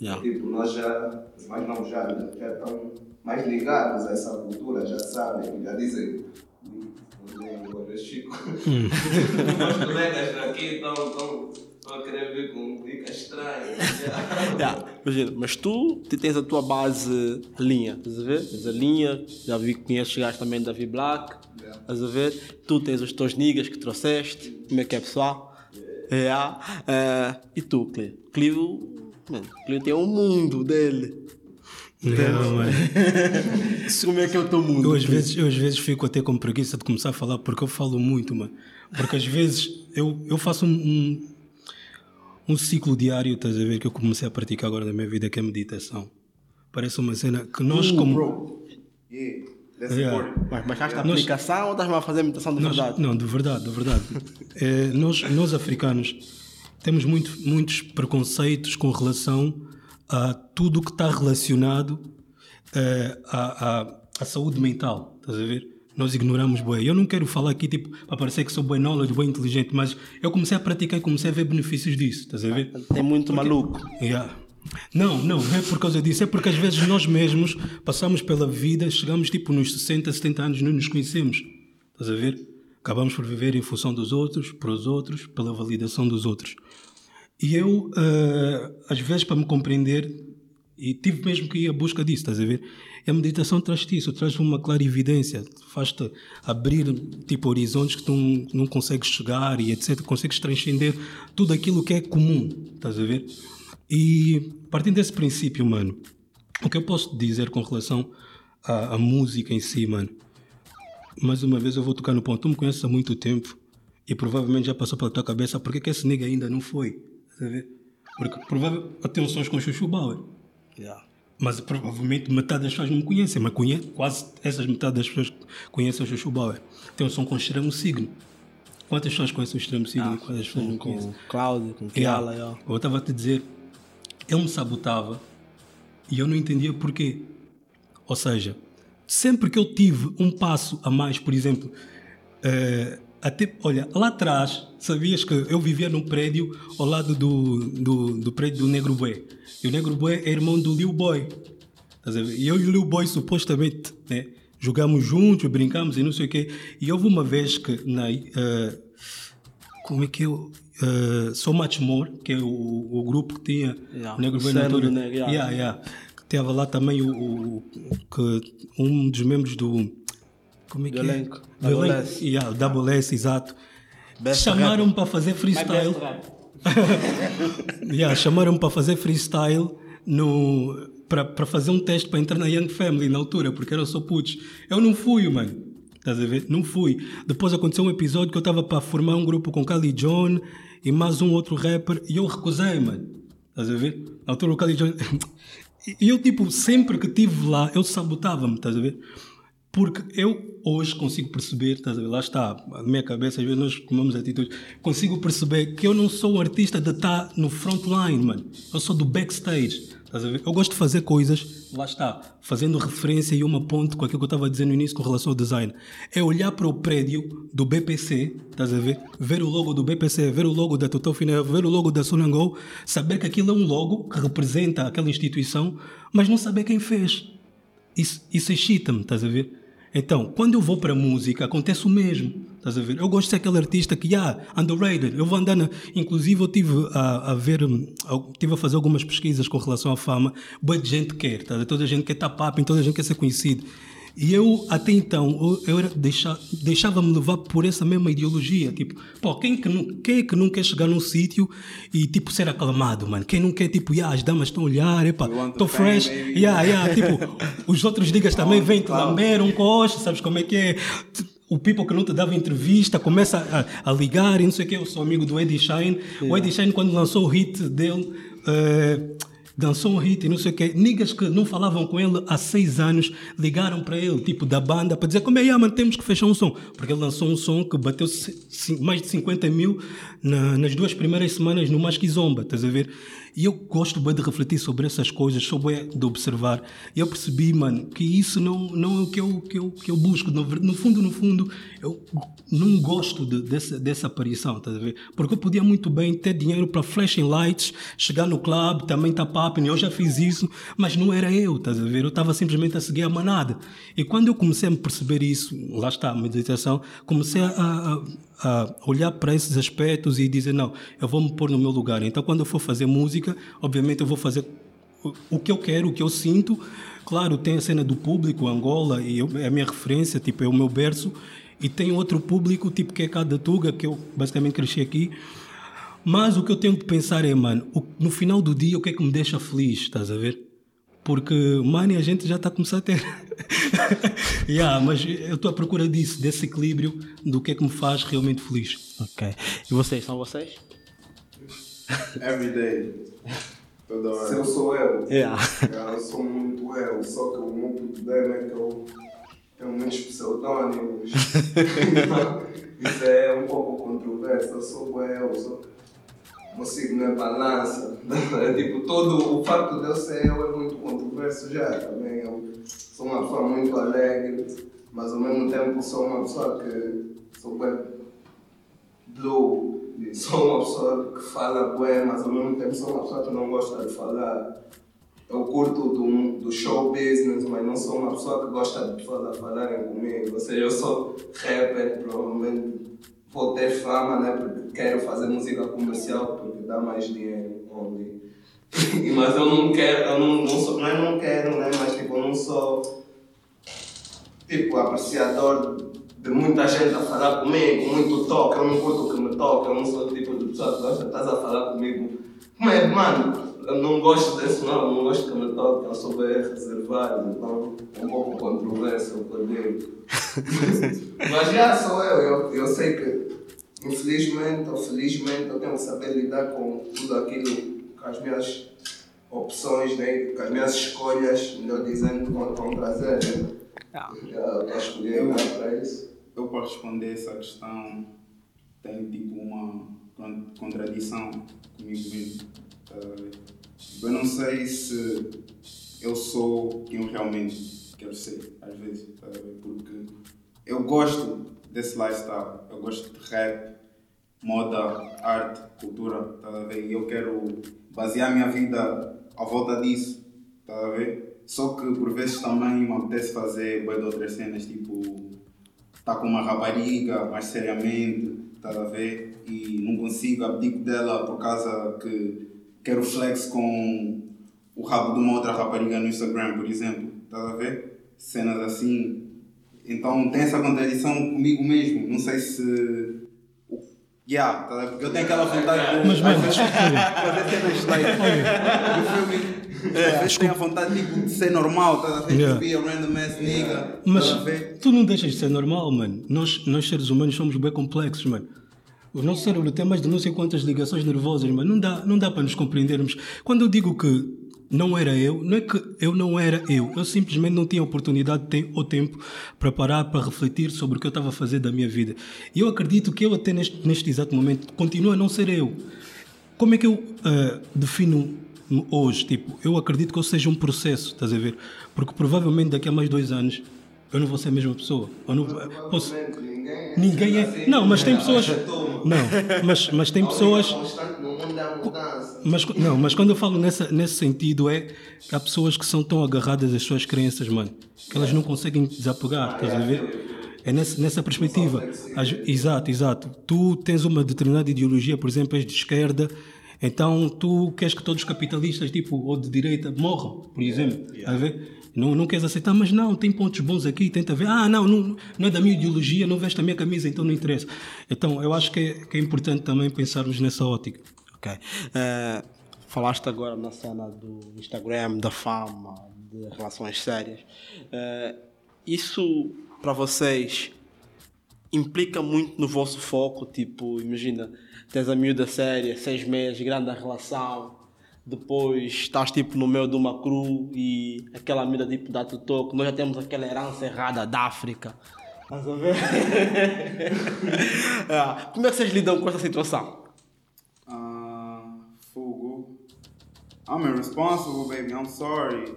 Yeah. Tipo, nós já, os mais novos já, já estão mais ligados a essa cultura, já sabem, já dizem. Não Chico. Meus colegas daqui estão, a querer ver com dica estranha. Yeah, imagina, mas tu te tens a tua base linha, estás a ver? Tens a linha, já vi que conheces gajos também da V Black, estás a ver? Tu tens os teus niggas que trouxeste, como é que é pessoal? Yeah. Eh, e tu, Cleo? Cleo, mano, Cleo tem um mundo dele. Não, mano. Como é que é o teu mundo? Eu às, vezes, eu às vezes fico até com preguiça de começar a falar porque eu falo muito, mano. Porque às vezes eu, eu faço um, um, um ciclo diário, estás a ver, que eu comecei a praticar agora na minha vida, que é a meditação. Parece uma cena que nós, Uh, como. bro. Yeah, Yeah. Mas baixaste a Nós- aplicação ou estás a fazer meditação de Nós- verdade? Não, de verdade, de verdade. É, nós, nós africanos temos muito, muitos preconceitos com relação a tudo que está relacionado é, à, à, à saúde mental. Estás a ver? Nós ignoramos bem. Eu não quero falar aqui tipo, para parecer que sou bem knowledge, bem inteligente, mas eu comecei a praticar e comecei a ver benefícios disso. Estás a ver? Tem muito maluco. Yeah. Não, não, é por causa disso, é porque às vezes nós mesmos passamos pela vida, chegamos tipo nos 60, 70 anos, não nos conhecemos. Estás a ver? Acabamos por viver em função dos outros, para os outros, pela validação dos outros. E eu, eh, às vezes, para me compreender, e tive mesmo que ir à busca disso, estás a ver? E a meditação traz-te isso, traz uma clara evidência, faz-te abrir tipo horizontes que tu não, não consegues chegar e etc. Consegues transcender tudo aquilo que é comum, estás a ver? E partindo desse princípio, mano, o que eu posso dizer com relação à, à música em si, mano? Mais uma vez eu vou tocar no ponto. Tu me conheces há muito tempo e provavelmente já passou pela tua cabeça porque que esse nigga ainda não foi. Estás a ver? Porque provavelmente eu tenho sons com Chuchu Bauer. Yeah. Mas provavelmente metade das pessoas não me conhecem, mas conhece, quase essas metade das pessoas conhecem o Chuchu Bauer. Um som com extremo signo. Quantas pessoas conhecem o extremo signo e quantas pessoas não Com conhecem? o Cláudio, com o Yeah. Kiala, yeah. Eu estava a te dizer, ele me sabotava e eu não entendia porquê. Ou seja, sempre que eu tive um passo a mais, por exemplo, eh, até, olha, lá atrás, sabias que eu vivia num prédio ao lado do, do, do prédio do Negro Boy. E o Negro Boy é irmão do Lil Boy. E eu e o Lil Boy, supostamente, né, jogamos juntos, brincamos e não sei o quê. E houve uma vez que na. eh, como é que eu. Uh, so Much More, que é o, o grupo que tinha Yeah, o Negro Boy na altura. Negro, yeah. Yeah, Teve lá também o, o- que um dos membros do. Como é que é? Double. S. Yeah, Double S, exato. Chamaram-me para fazer freestyle. Yeah, chamaram-me para fazer freestyle no para fazer um teste para entrar na Young Family na altura, porque era só putz. Eu não fui, mano. Estás a ver? Não fui. Depois aconteceu um episódio que eu estava para formar um grupo com Kali John e mais um outro rapper e eu recusei, mano. Estás a ver? Na altura o Kali John. E eu, tipo, sempre que estive lá, eu sabotava-me, estás a ver? Porque eu hoje consigo perceber, estás a ver? Lá está, a minha cabeça, às vezes nós tomamos atitudes, consigo perceber que eu não sou um artista de estar no frontline, mano. Eu sou do backstage, estás a ver? Eu gosto de fazer coisas, lá está, fazendo referência e uma ponte com aquilo que eu estava dizendo no início com relação ao design. É olhar para o prédio do BPC, estás a ver? Ver o logo do BPC, ver o logo da Total Final, ver o logo da Sonangol, saber que aquilo é um logo que representa aquela instituição, mas não saber quem fez. Isso, isso excita-me, estás a ver? Então, quando eu vou para a música, acontece o mesmo, estás a ver? Eu gosto de ser aquele artista que, ah, underrated, eu vou andar na... Inclusive, eu tive a, a ver, hum, eu tive a fazer algumas pesquisas com relação à fama, boa gente quer, ver? Toda a gente quer estar papo, toda a gente quer ser conhecido. E eu, até então, eu, eu deixa- deixava-me levar por essa mesma ideologia. Tipo, pô, quem, que não, quem é que não quer chegar num sítio e, tipo, ser aclamado, mano? Quem não quer, tipo, yeah, as damas estão a olhar, epa, estou fresh. baby. Yeah, yeah, tipo, os outros digas também vêm te lamber um coxa, sabes como é que é? O people que não te dava entrevista começa a, a ligar e não sei o que. Eu sou amigo do Eddie Shine. O Eddie Shine, quando lançou o hit dele, eh, dançou um hit e não sei o que. Niggas que não falavam com ele há seis anos ligaram para ele, tipo da banda, para dizer como é, yeah, mano, temos que fechar um som. Porque ele lançou um som que bateu mais de 50 mil na- nas duas primeiras semanas no Mais Que Zomba, estás a ver? E eu gosto bem de refletir sobre essas coisas, sou bem de observar. E eu percebi, mano, que isso não, não é o que eu, que eu, que eu busco. No, fundo, no fundo, eu não gosto de- dessa, dessa aparição, estás a ver? Porque eu podia muito bem ter dinheiro para flashing lights, chegar no clube, também tá popping, eu já fiz isso, mas não era eu, estás a ver? Eu estava simplesmente a seguir a manada. E quando eu comecei a perceber isso, lá está a meditação, comecei a, a- a olhar para esses aspectos e dizer, não, eu vou me pôr no meu lugar. Então, quando eu for fazer música, obviamente eu vou fazer o- que eu quero, o que eu sinto. Claro, tem a cena do público, Angola, e eu- é a minha referência, tipo, é o meu berço. E tem outro público, tipo, que é cada Tuga, que eu basicamente cresci aqui. Mas o que eu tenho que pensar é, mano, no final do dia, o que é que me deixa feliz, estás a ver? Porque, mano, a gente já está a começar a ter. yeah, mas eu estou à procura disso, desse equilíbrio, do que é que me faz realmente feliz. Ok. E vocês, são vocês? Every day. Toda Se eu hora. sou eu, Yeah. eu sou muito eu, só que o meu problema é que eu tenho muitos pseudónimos. Isso é um pouco controverso, eu sou eu, eu sou. O meu signo é balança. É tipo, todo o facto de eu ser eu é muito controverso já também. Eu sou uma pessoa muito alegre, mas ao mesmo tempo sou uma pessoa que sou bem blue. Sou uma pessoa que fala bem, mas ao mesmo tempo sou uma pessoa que não gosta de falar. Eu curto do, do show business, mas não sou uma pessoa que gosta de pessoas a falarem comigo. Ou seja, eu sou rapper, provavelmente vou ter fama, né? Porque quero fazer música comercial, dá mais dinheiro. Only. mas eu não quero, eu não, não sou, não é não quero, né? Mas tipo, eu não sou tipo apreciador de muita gente a falar comigo, muito toque, eu não curto que me toque, eu não sou tipo de pessoa que gosta de estás a falar comigo. Mas, mano, eu não gosto desse não, eu não gosto que me toque, eu sou bem reservado, então é um pouco controverso o eu. Mas já sou eu, eu, eu sei que infelizmente ou felizmente eu tenho que saber lidar com tudo aquilo, com as minhas opções, né? com as minhas escolhas, melhor dizendo, vão, vão trazer. Né? Yeah. Já estou a escolher lugar para isso. Eu para responder essa questão tenho tipo uma con- contradição comigo mesmo. ver? Eu não sei se eu sou quem eu realmente quero ser, às vezes, ver? porque eu gosto desse lifestyle, eu gosto de rap, moda, arte, cultura, tá a ver? E eu quero basear a minha vida à volta disso, tá a ver? Só que por vezes também me apetece fazer de outras cenas, tipo tá com uma rapariga mais seriamente, tá a ver? E não consigo, abdico dela por causa que quero flex com o rabo de uma outra rapariga no Instagram, por exemplo, tá a ver? Cenas assim. Então tem essa contradição comigo mesmo, não sei se. O- Yeah, tá? Porque eu tenho aquela vontade de Mas, mano, fazer cenas like. do filme. Às vezes tenho a vontade tipo, de ser normal, tá a ver? Yeah. Be a random ass nigga. Mas tá tu não deixas de ser normal, mano. Nós, nós seres humanos somos bem complexos, mano. O nosso cérebro tem mais de não sei quantas ligações nervosas, mano. Não dá, não dá para nos compreendermos. Quando eu digo que não era eu, não é que eu não era eu. Eu simplesmente não tinha oportunidade ou tempo para parar, para refletir sobre o que eu estava a fazer da minha vida. E eu acredito que eu até neste, neste exato momento continuo a não ser eu. Como é que eu ah, defino hoje? Tipo, eu acredito que eu seja um processo, estás a ver? Porque provavelmente daqui a mais dois anos eu não vou ser a mesma pessoa. Eu não posso, Ninguém é. ninguém é. Não, mas tem pessoas. Não, mas, mas tem pessoas. Mas, não, mas quando eu falo nessa, nesse sentido é que há pessoas que são tão agarradas às suas crenças, mano, que elas não conseguem desapegar, estás a ver? É nessa, nessa perspectiva. As- exato, exato. Tu tens uma determinada ideologia, por exemplo, és de esquerda, então tu queres que todos os capitalistas, tipo, ou de direita, morram, por exemplo. estás a ver? Não, não queres aceitar, mas não, tem pontos bons aqui, tenta ver. Ah, não, não, não é da minha ideologia, não veste a minha camisa, então não interessa. Então, eu acho que é, que é importante também pensarmos nessa ótica. Ok. Eh, falaste agora na cena do Instagram, da fama, de relações sérias. Eh, isso para vocês implica muito no vosso foco? Tipo, imagina, tens a miúda séria, seis meses, grande relação, depois estás tipo no meio de uma cru e aquela miúda tipo dá-te o toque. Nós já temos aquela herança errada da África. Estás a ver? Ah, Como é que vocês lidam com essa situação? Ah, fogo. I'm irresponsible, baby. I'm sorry.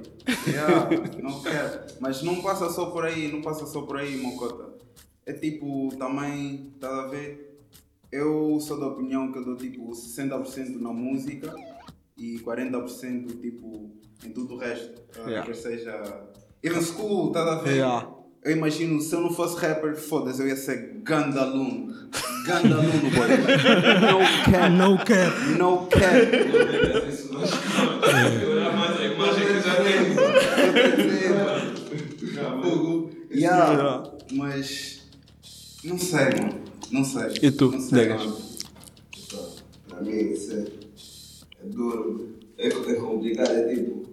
Yeah, não quero. Mas não passa só por aí, não passa só por aí, mocota. É tipo, também, tá a ver? Eu sou da opinião que eu dou tipo 60% na música e 40% tipo em tudo o resto. A ver? Yeah. Quer seja. Even school, tá a ver? Yeah. Eu imagino, se eu não fosse rapper, foda-se, eu ia ser ganda aluno. Ganda aluno, boy. No cap. No cap. No cap. Yeah, mas não sei, mano. Não sei. E tu, Não sei, Degas? Para mim isso é, é duro, é, é complicado, é tipo,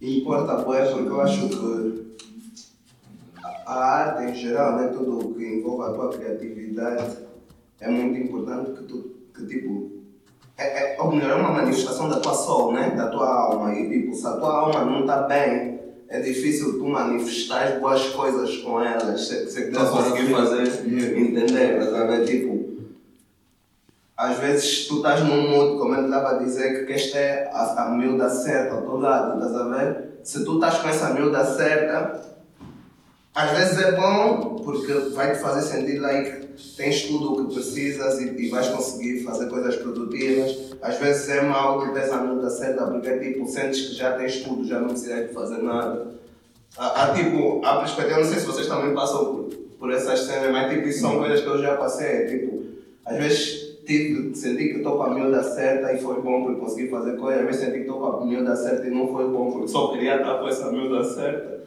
importa bué porque eu acho que a, a arte em geral, né, tudo o que envolve a tua criatividade, é muito importante que tu, que tipo, é, é, ou melhor, é uma manifestação da tua soul, né? Da tua alma. E tipo, se a tua alma não está bem, é difícil tu manifestar boas coisas com elas. Se, se tu Não conseguir fazer, entender, a ver? Tipo, às vezes tu estás num mood, como ele estava a dizer, que esta é a, a miúda certa ao teu lado, estás a ver? Se tu estás com essa miúda certa, às vezes é bom porque vai te fazer sentir like tens tudo o que precisas e, e vais conseguir fazer coisas produtivas. Às vezes é mau que tens a miúda certa porque tipo, sentes que já tens tudo, já não precisas de fazer nada. Há, há, tipo, a perspectiva, eu não sei se vocês também passam por, por essas cenas, mas tipo, isso são coisas que eu já passei. Tipo, às vezes tive, senti que estou com a miúda certa e foi bom porque consegui fazer coisas. Às vezes senti que estou com a miúda certa e não foi bom porque só queria estar com essa miúda certa.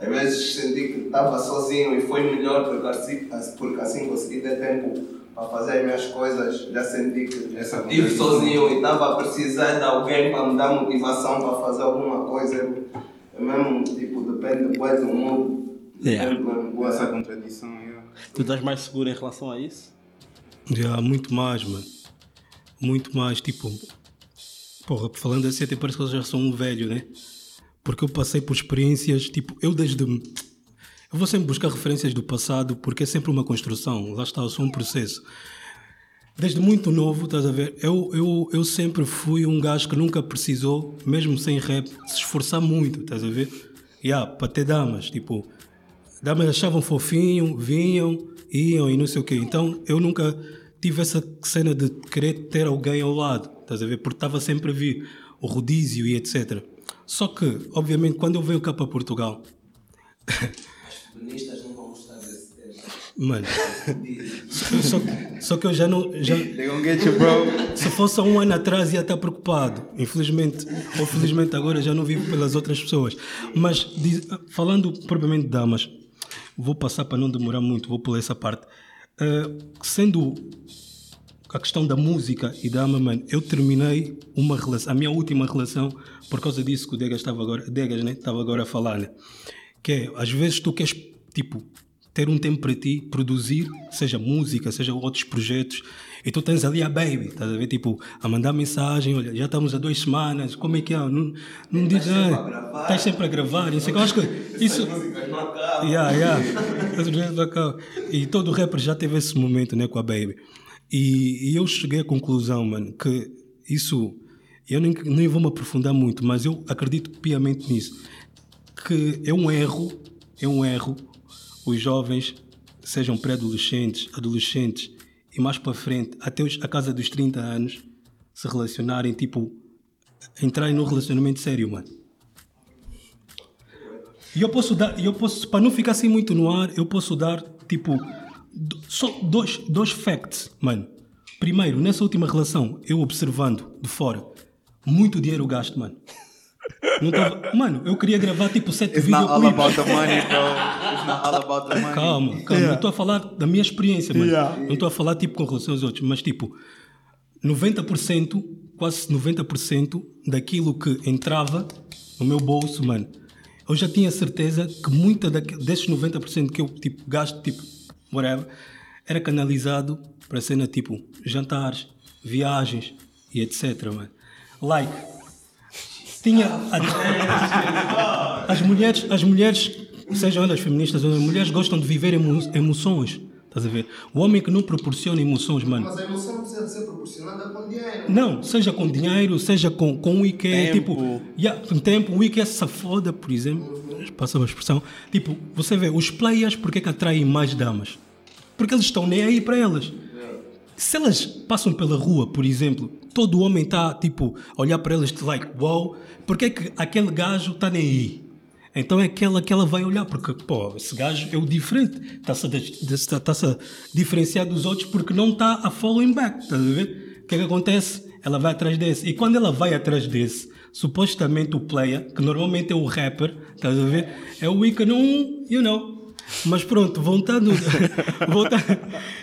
Às vezes senti que estava sozinho e foi melhor porque assim, porque assim consegui ter tempo para fazer as minhas coisas. Já senti que Essa estive sozinho e estava a precisar de alguém para me dar motivação para fazer alguma coisa. É mesmo, tipo, depende do mundo. Yeah. Depende mesmo, bué. Essa contradição, yeah. Tu estás mais seguro em relação a isso? Já, muito mais, mano. Muito mais, tipo. Porra, falando assim, até parece que eu já sou um velho, né? Porque eu passei por experiências, tipo, eu desde. Eu vou sempre buscar referências do passado porque é sempre uma construção, lá está, sou um processo. Desde muito novo, estás a ver? Eu, eu, eu sempre fui um gajo que nunca precisou, mesmo sem rap, se esforçar muito, estás a ver? Yeah, para ter damas, tipo, damas achavam fofinho, vinham, iam e não sei o quê. Então eu nunca tive essa cena de querer ter alguém ao lado, estás a ver? Porque estava sempre a vir o rodízio e etc. Só que, obviamente, quando eu venho cá para Portugal, Feministas não vão gostar desse tema. mano, só, só que eu já não. Já, They gonna get you, bro. se fosse há um ano atrás ia estar preocupado. Infelizmente, ou felizmente agora já não vivo pelas outras pessoas. Mas diz- falando propriamente de damas, vou passar para não demorar muito, vou pular essa parte. Eh, sendo a questão da música e da mano, eu terminei uma relação, a minha última relação, por causa disso que o Degas estava agora, Degas, né, estava agora a falar, né? Que é, às vezes tu queres, tipo, ter um tempo para ti, produzir, seja música, seja outros projetos, e tu tens ali a baby, estás a ver, tipo, a mandar mensagem, olha, já estamos há duas semanas, como é que é? Não, não diz a gravar. Estás sempre a gravar, não sei acho que isso... Acabam. Yeah, yeah. E todo rapper já teve esse momento né, com a Baby. E, e eu cheguei à conclusão, mano, que isso. Eu nem, nem vou me aprofundar muito, mas eu acredito piamente nisso. Que é um erro, é um erro, os jovens, sejam pré-adolescentes, adolescentes e mais para frente, até os, a casa dos 30 anos, se relacionarem, tipo, entrarem num relacionamento sério, mano. E eu posso dar, eu posso, para não ficar assim muito no ar, eu posso dar, tipo, só dois, dois facts, mano. Primeiro, nessa última relação, eu observando de fora, muito dinheiro gasto, mano. Não tava, mano, eu queria gravar tipo sete It's not all about the money, bro. It's not all about the money. Calma, calma. Eu estou a falar da minha experiência, mano. Não estou a falar tipo com relação aos outros, mas tipo, 90%, quase 90% daquilo que entrava no meu bolso, mano, eu já tinha certeza que muita daque- desses 90% que eu tipo, gasto, tipo, whatever, era canalizado para cena tipo jantares, viagens e etc, mano. Like, tinha a- as mulheres, as mulheres, sejam elas feministas ou não, as mulheres gostam de viver emo- emoções. Estás a ver? O homem que não proporciona emoções, mano. Mas a emoção não precisa ser proporcionada com dinheiro. Não, seja com dinheiro, seja com, com um IQ, Tempo. tipo, yeah, tempo, um IQ se foda, por exemplo, passa uma expressão, tipo, você vê, os players, porque é que atraem mais damas? Porque eles estão nem aí para elas. Se elas passam pela rua, por exemplo, todo homem está, tipo, a olhar para elas, like, wow, porque é que aquele gajo está nem aí? Então é aquela que ela vai olhar, porque, pô, esse gajo é o diferente, está-se a, está-se a diferenciar dos outros porque não está a following back, estás a ver? O que é que acontece? Ela vai atrás desse. E quando ela vai atrás desse, supostamente o player, que normalmente é o rapper, estás a ver? É o que não, you know. Mas pronto, voltando. voltando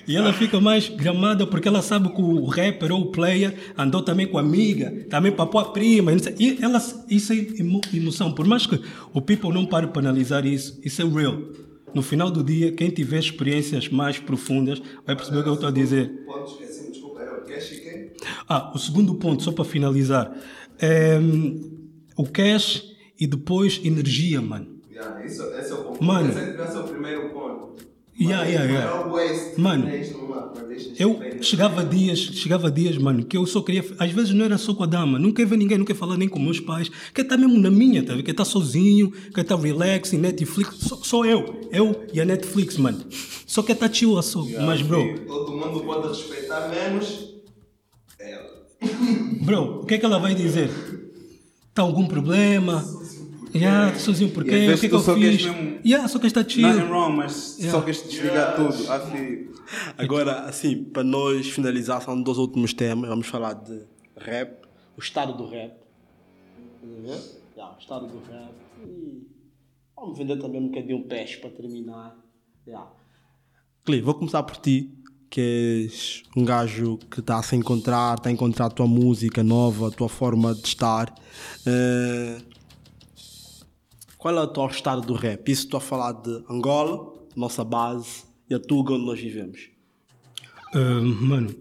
e ela fica mais gramada porque ela sabe que o rapper ou o player andou também com a amiga, também papou a prima. e ela, isso é emo- emoção. Por mais que o people não pare para analisar isso, isso é real. No final do dia, quem tiver experiências mais profundas vai perceber o que eu estou a dizer. Ponto, esqueci, desculpa, era o cash e? Ah, o segundo ponto, só para finalizar. É, o cash e depois energia, mano. Yeah, isso, esse é o ponto. Mano. Esse é esse é o. Yeah, yeah, yeah. Mano, Eu chegava dias, chegava dias, mano, que eu só queria. Às vezes não era só com a dama, não quer ver ninguém, não quer falar nem com meus pais, quer estar mesmo na minha, tá? quer estar sozinho, quer estar relaxing, Netflix, só, só eu, eu e a Netflix, mano. Só quer estar chill só. Mas, bro, Todo mundo pode respeitar menos ela. bro, o que é que ela vai dizer? Está algum problema? Já, tô sozinho por E às quê? O que é que eu só queres fiz? mesmo- Yeah, só quer estar chill. Nothing wrong, mas só Yeah. queres desligar tudo. Assim, Agora, assim, para nós finalizar, são dois últimos temas. Vamos falar de rap, o estado do rap. Estás a ver? Yeah, o estado do rap. E vamos vender também um bocadinho de peixe para terminar. Yeah. Cli, vou começar por ti, que és um gajo que está a se encontrar, está a encontrar a tua música nova, a tua forma de estar. Eh, qual é o teu estado do rap? Isso estou a falar de Angola, nossa base, e a Tuga onde nós vivemos. Ah, mano,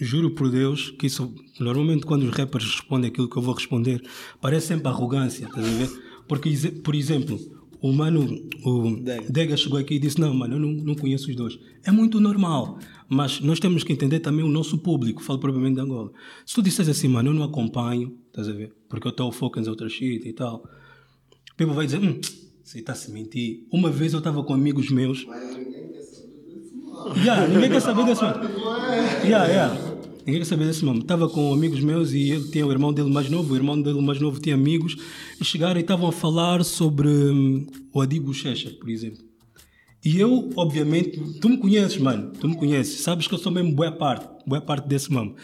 juro por Deus que isso, normalmente quando os rappers respondem aquilo que eu vou responder, parece sempre arrogância, estás a ver? Porque, por exemplo, o mano, o Dega. Dega chegou aqui e disse: Não, mano, eu não, não conheço os dois. É muito normal, mas nós temos que entender também o nosso público, falo propriamente de Angola. Se tu disseres assim, mano, eu não acompanho, estás a ver? Porque eu estou focus em outra shit e tal, o people vai dizer: Hum, você está a se mentir. Uma vez eu estava com amigos meus. Mas ninguém quer saber disso, não. Yeah, ninguém quer saber desse mano. Yeah, yeah. Ninguém quer saber desse mano. Estava com amigos meus e ele tinha o irmão dele mais novo. O irmão dele mais novo tinha amigos. E chegaram e estavam a falar sobre hum, o Adibo Checha, por exemplo. E eu, obviamente, tu me conheces, mano. Tu me conheces. Sabes que eu sou mesmo boa parte. Boa parte desse mano.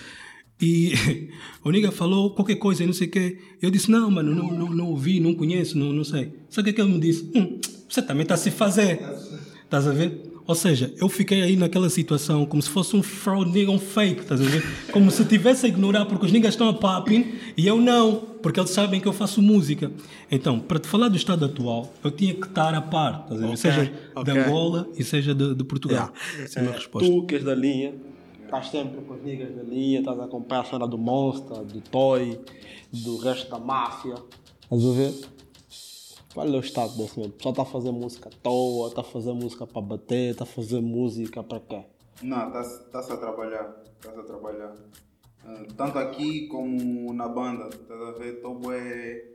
E o nigga falou qualquer coisa não sei o quê. Eu disse, não, mano, não, não, não ouvi, não conheço, não, não sei. Sabe o que é que ele me disse? Hum, você também está a se fazer. Estás a ver? Ou seja, eu fiquei aí naquela situação como se fosse um fraud nigga, um fake, estás a ver? Como se tivesse a ignorar porque os niggas estão a popping e eu não, porque eles sabem que eu faço música. Então, para te falar do estado atual, eu tinha que estar a par, estás a ver? Ok, Seja de ok. Angola e seja de, de Portugal. Yeah. Essa é a minha Eh, resposta. Tu que és da linha, estás sempre com os niggas da linha, estás a acompanhar a cena do Monster, do Toy, do resto da máfia. Estás a ver? Qual é o estado desse momento? O pessoal está a fazer música à toa, está a fazer música para bater, está a fazer música para quê? Não, está-se a trabalhar. Está-se a trabalhar. Ah, tanto aqui como na banda. Estás a ver? Estou bem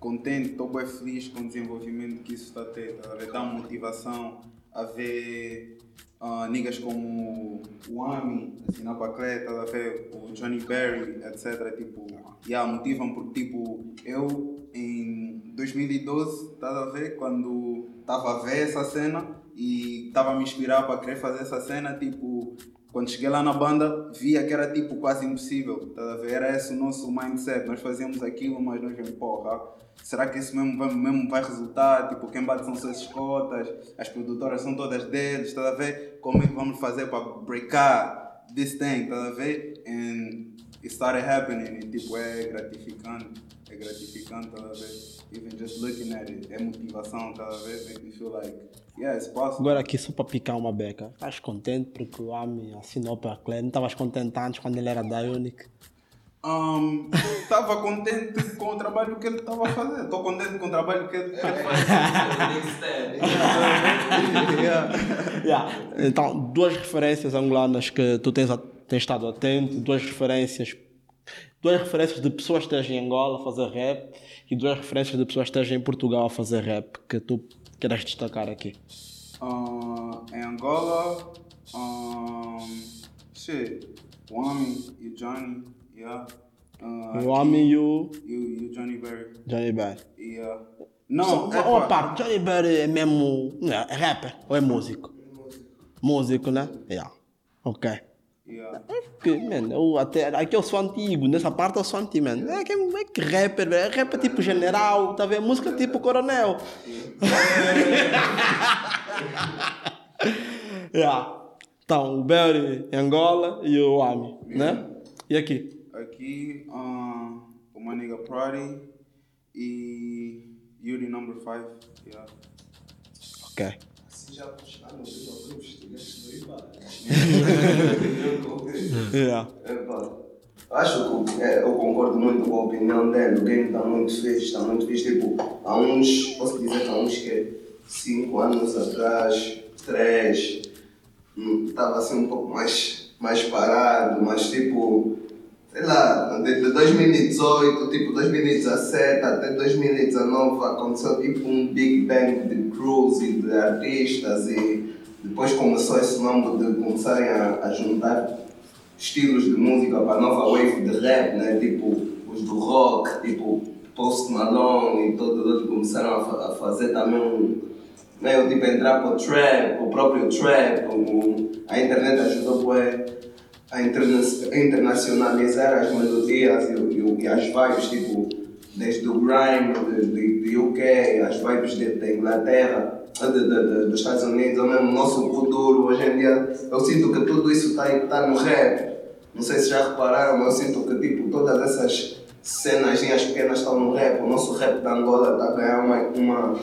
contente, estou bem feliz com o desenvolvimento que isso está a ter. Estás a ver? Dá motivação a ver ah, niggas como o Ami, assinar para a Clé, estás a ver? O Johnny Berry, etc. Tipo, yeah, motivam porque tipo, eu em 2012, estás a ver? Quando estava a ver essa cena e estava a me inspirar para querer fazer essa cena, tipo, quando cheguei lá na banda, via que era tipo quase impossível, estás a ver? Era esse o nosso mindset, nós fazíamos aquilo, mas nós vemos, porra, será que isso mesmo vai, mesmo vai resultar? Tipo, quem bate são suas cotas, as produtoras são todas deles, estás a ver? Como é que vamos fazer para breakar this thing, estás a ver? And it started happening, e tipo, é gratificante, gratificante, estás a ver? Even just looking at it, é motivação, estás a ver? Make me feel like, yeah, it's possible. Agora aqui só para picar uma beca. Estás contente porque o Ami assinou para a Clé? Não estavas contente antes quando ele era da Unic? Estava contente com o trabalho que ele estava a fazer. Estou contente com o trabalho que ele que ele faz. Yeah. Então, duas referências angolanas que tu tens, a- tens estado atento, duas referências, duas referências de pessoas que estejam em Angola a fazer rap e duas referências de pessoas que estejam em Portugal a fazer rap que tu queres destacar aqui. Ah, em Angola, um, shit, o Ami e o Johnny, yeah. Ah, O Ami e o e o, Johnny Berry, Johnny Berry. yeah. Não, Não, é uma pá, Johnny Berry é mesmo. Não, é rapper ou é músico? Músico, né? Yeah. Ok. Yeah. É porque, man, eu até, aqui eu sou antigo, nessa parte eu sou antigo, man. É que, é que rapper, é rapper tipo general, tá vendo? Música tipo coronel. yeah. Então, o Berry em Angola e o Ami, né? E aqui? Aqui, ah, o Maniga Prodi e Yuri Number 5, yeah. Ok. Já puxaram o dedo ao grupo, estiveste no Ibar. Yeah. Epá, Acho que é, eu concordo muito com a opinião dele. O game está muito fixe, está muito fixe. Tipo, há uns, posso dizer que há uns que 5 anos atrás, 3, estava assim um pouco mais, mais parado, mas tipo, sei lá, de, de 2018, tipo 2017 até 2019 aconteceu tipo um Big Bang de crews e de artistas e depois começou esse nome de começarem a, a juntar estilos de música para a nova wave de rap, né? tipo os do rock, tipo Post Malone e todos os outros começaram a, a fazer também um, meio tipo entrar para o trap, o próprio trap, o, a internet ajudou bué a interna internacionalizar as melodias e, e, e, as vibes, tipo, desde o grime de, de, de UK, as vibes de Inglaterra, de, de, dos Estados Unidos, ou mesmo o nosso futuro, hoje em dia, eu sinto que tudo isso está tá no rap. Não sei se já repararam, mas eu sinto que tipo, todas essas cenas pequenas estão no rap. O nosso rap da Angola está a ganhar uma, uma,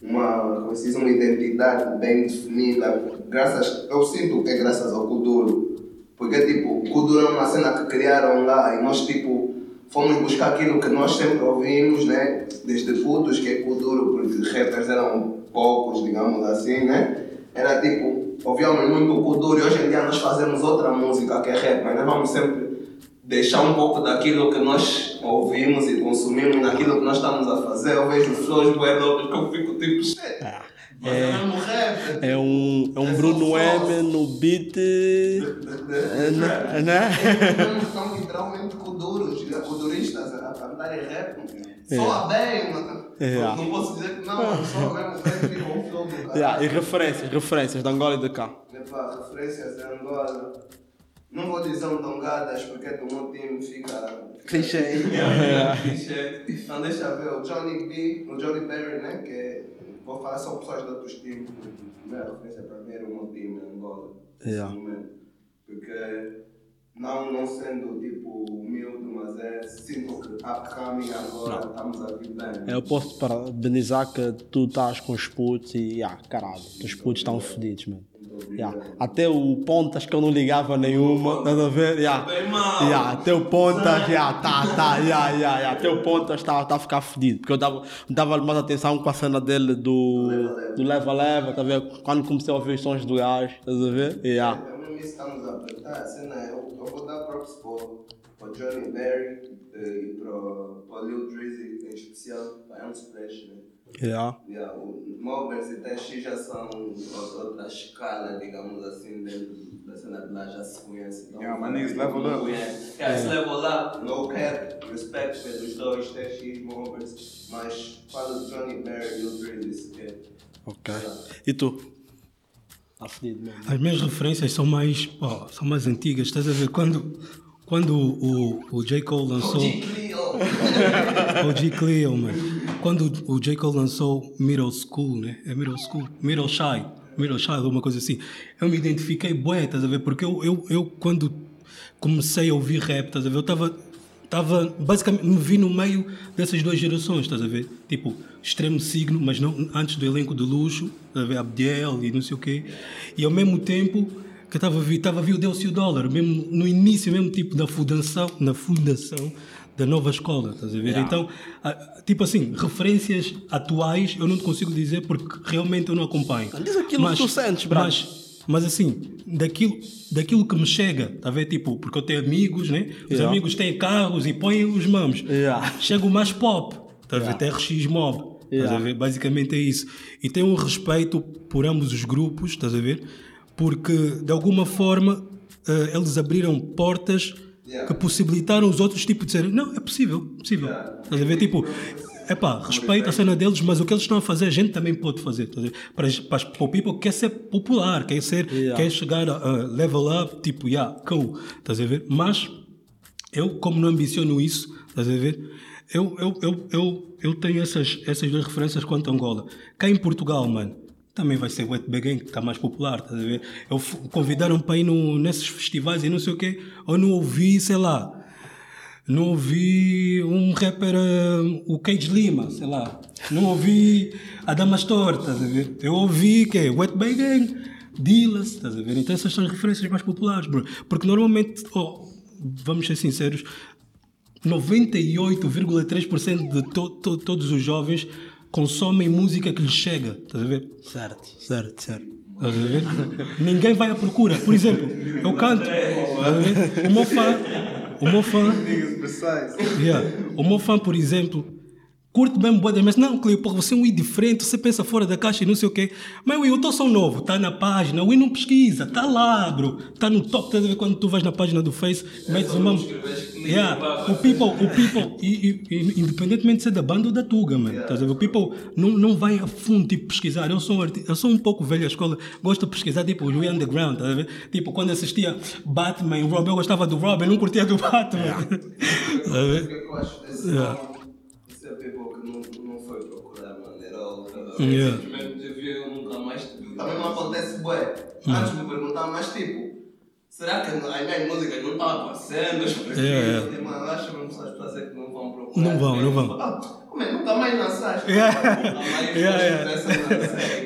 uma, como se diz, uma identidade bem definida. Graças, eu sinto que é graças ao Kuduro. Porque, tipo, o Kuduro é uma cena que criaram lá e nós, tipo, fomos buscar aquilo que nós sempre ouvimos, né? Desde putos, que é Kuduro, porque rappers eram poucos, digamos assim, né? Era tipo, ouvíamos muito Kuduro e hoje em dia nós fazemos outra música que é rap, mas nós vamos sempre deixar um pouco daquilo que nós ouvimos e consumimos naquilo que nós estamos a fazer. Eu vejo flows bué que eu fico tipo, shit. É, é. É um, é um É Bruno M no beat. É, né? Estão literalmente kuduros, kuduristas a cantarem rap. Soa bem, mano. É. Não posso dizer que não, mas só mesmo rap e do cara. Yeah, e referências, referências de Angola e de cá. Epá, referências de Angola. Não vou dizer um tongadas porque do meu time fica. Clichê. Clichê. Então deixa eu ver, o Johnny B, o Johnny Berry, né? Que é, vou falar só pessoas de outros times. A primeira referência para mim era o meu time, Angola. Yeah. momento. Porque não, não sendo tipo humilde, mas é sinto que upcoming agora estamos a vir bem. Eu posso te parabenizar que tu estás com os putos e, yeah, caralho, os putos estão fodidos, mano. Yeah. Até o Pontas que eu não ligava nenhuma, estás a ver? Yeah. Yeah, até o Pontas, yeah, tá, tá, yeah, yeah, yeah. até o Pontas está tá a ficar fedido, porque eu dava, dava mais atenção com a cena dele do do Leva Leva, tá a ver? Quando comecei a ouvir os sons do gás, estás a ver? Yeah. É mesmo isso que estamos a apertar. A cena é, eu, eu vou dar props para o Johnny Berry eh, e para o Lil Drizzy em especial, para Unsplash, né? Yeah. Yeah, o Mobbers e TX já são outra escala, digamos assim, dentro da cena de lá, já se conhece. Então, Yeah, man, it's level up. Yeah, yeah, level up, no cap, respect pelos dois, TX, Mobbers, mas fala de Johnny Berry e Lil Drizzy, se quer. Ok. E tu? Está fedido mesmo. As minhas referências são mais, ó, são mais antigas. Estás a ver? Quando, quando o, o J. Cole lançou. OG Cleo! O G. Cleo, mano. Quando o J. Cole lançou Middle School, né? É Middle School? Middle Shy. Middle Shy, alguma coisa assim. Eu me identifiquei bué, estás a ver? Porque eu, eu, eu quando comecei a ouvir rap, estás a ver? Eu estava, estava, basicamente, me vi no meio dessas duas gerações, estás a ver? Tipo, extremo signo, mas não antes do elenco de luxo, estás a ver? Abdiel e não sei o quê. E ao mesmo tempo que estava a ver, estava a ver o Deus e o Dólar, mesmo no início, mesmo tipo da fundação, na fundação da nova escola, estás a ver? Yeah. Então, ah, tipo assim, referências atuais eu não te consigo dizer porque realmente eu não acompanho. Diz aquilo que tu sentes, brother. Mas, mas assim, daquilo, daquilo que me chega, tá a ver? Tipo, porque eu tenho amigos, né? Os Yeah. amigos têm carros e põem os mamos. Yeah. Chega o mais pop, tá a ver? TRX Mob. Estás a ver? Basicamente é isso. E tenho um respeito por ambos os grupos, estás a ver? Porque de alguma forma eh, eles abriram portas Yeah. que possibilitaram os outros tipo de dizer não, é possível, possível. Estás a ver? Tipo, epá, respeito a cena deles, mas o que eles estão a fazer a gente também pode fazer. Para, para, para o people que quer ser popular, quer, ser, Yeah. quer chegar a, a level up, tipo, yeah, cool. Estás a ver? Mas eu, como não ambiciono isso, estás a ver? Eu, eu, eu, eu, eu tenho essas, essas duas referências quanto a Angola. Cá em Portugal, mano, também vai ser o Wet Begin, que está mais popular, estás a ver? Eu convidaram para ir no, nesses festivais e não sei o quê, eu não ouvi, sei lá, não ouvi um rapper, ah, o Cage Lima, sei lá. Não ouvi a Damastor, estás a ver? Eu ouvi que é Wet Begin, Dillas, estás a ver? Então essas são as referências mais populares, bro. Porque normalmente, oh, vamos ser sinceros, 98,3% de to, to, todos os jovens consomem música que lhes chega. Estás a ver? Certo, certo, certo. Estás a ver? Ninguém vai à procura. Por exemplo, eu canto. estás a ver? O meu fã. O meu fã. Yeah. O meu fã, por exemplo, curte mesmo boa mas não, Cleo, porra, você é um Wii diferente, você pensa fora da caixa e não sei o quê. Mas Wii, eu estou só novo, está na página, o Wii não pesquisa, está lá, bro, está no top, estás a ver quando tu vais na página do Face, metes uma. Yeah. O people, o people, e, e- independentemente de ser da banda ou da Tuga, mano, estás a ver? O people não, não vai a fundo, tipo, pesquisar. Eu sou, um arti- eu sou um pouco velho à escola, gosto de pesquisar, tipo, Wii Underground, estás a ver? Tipo, quando assistia Batman, o Robin, eu gostava do Robin, não curtia do Batman. Estás a O ver? é Yeah. nome? Isso é people que não, não foi procurar maneira outra. Yeah. Simplesmente te viu, nunca mais te viu. Também não acontece, bué. Antes me perguntar, mas tipo, será que as minhas músicas não estão aparecendo? As pessoas Yeah, mano, acho que vamos as pessoas que não vão procurar. Não vão, não vão. Ah, como é? Nunca mais lançaste. Yeah. Nunca mais Yeah, yeah. lançada.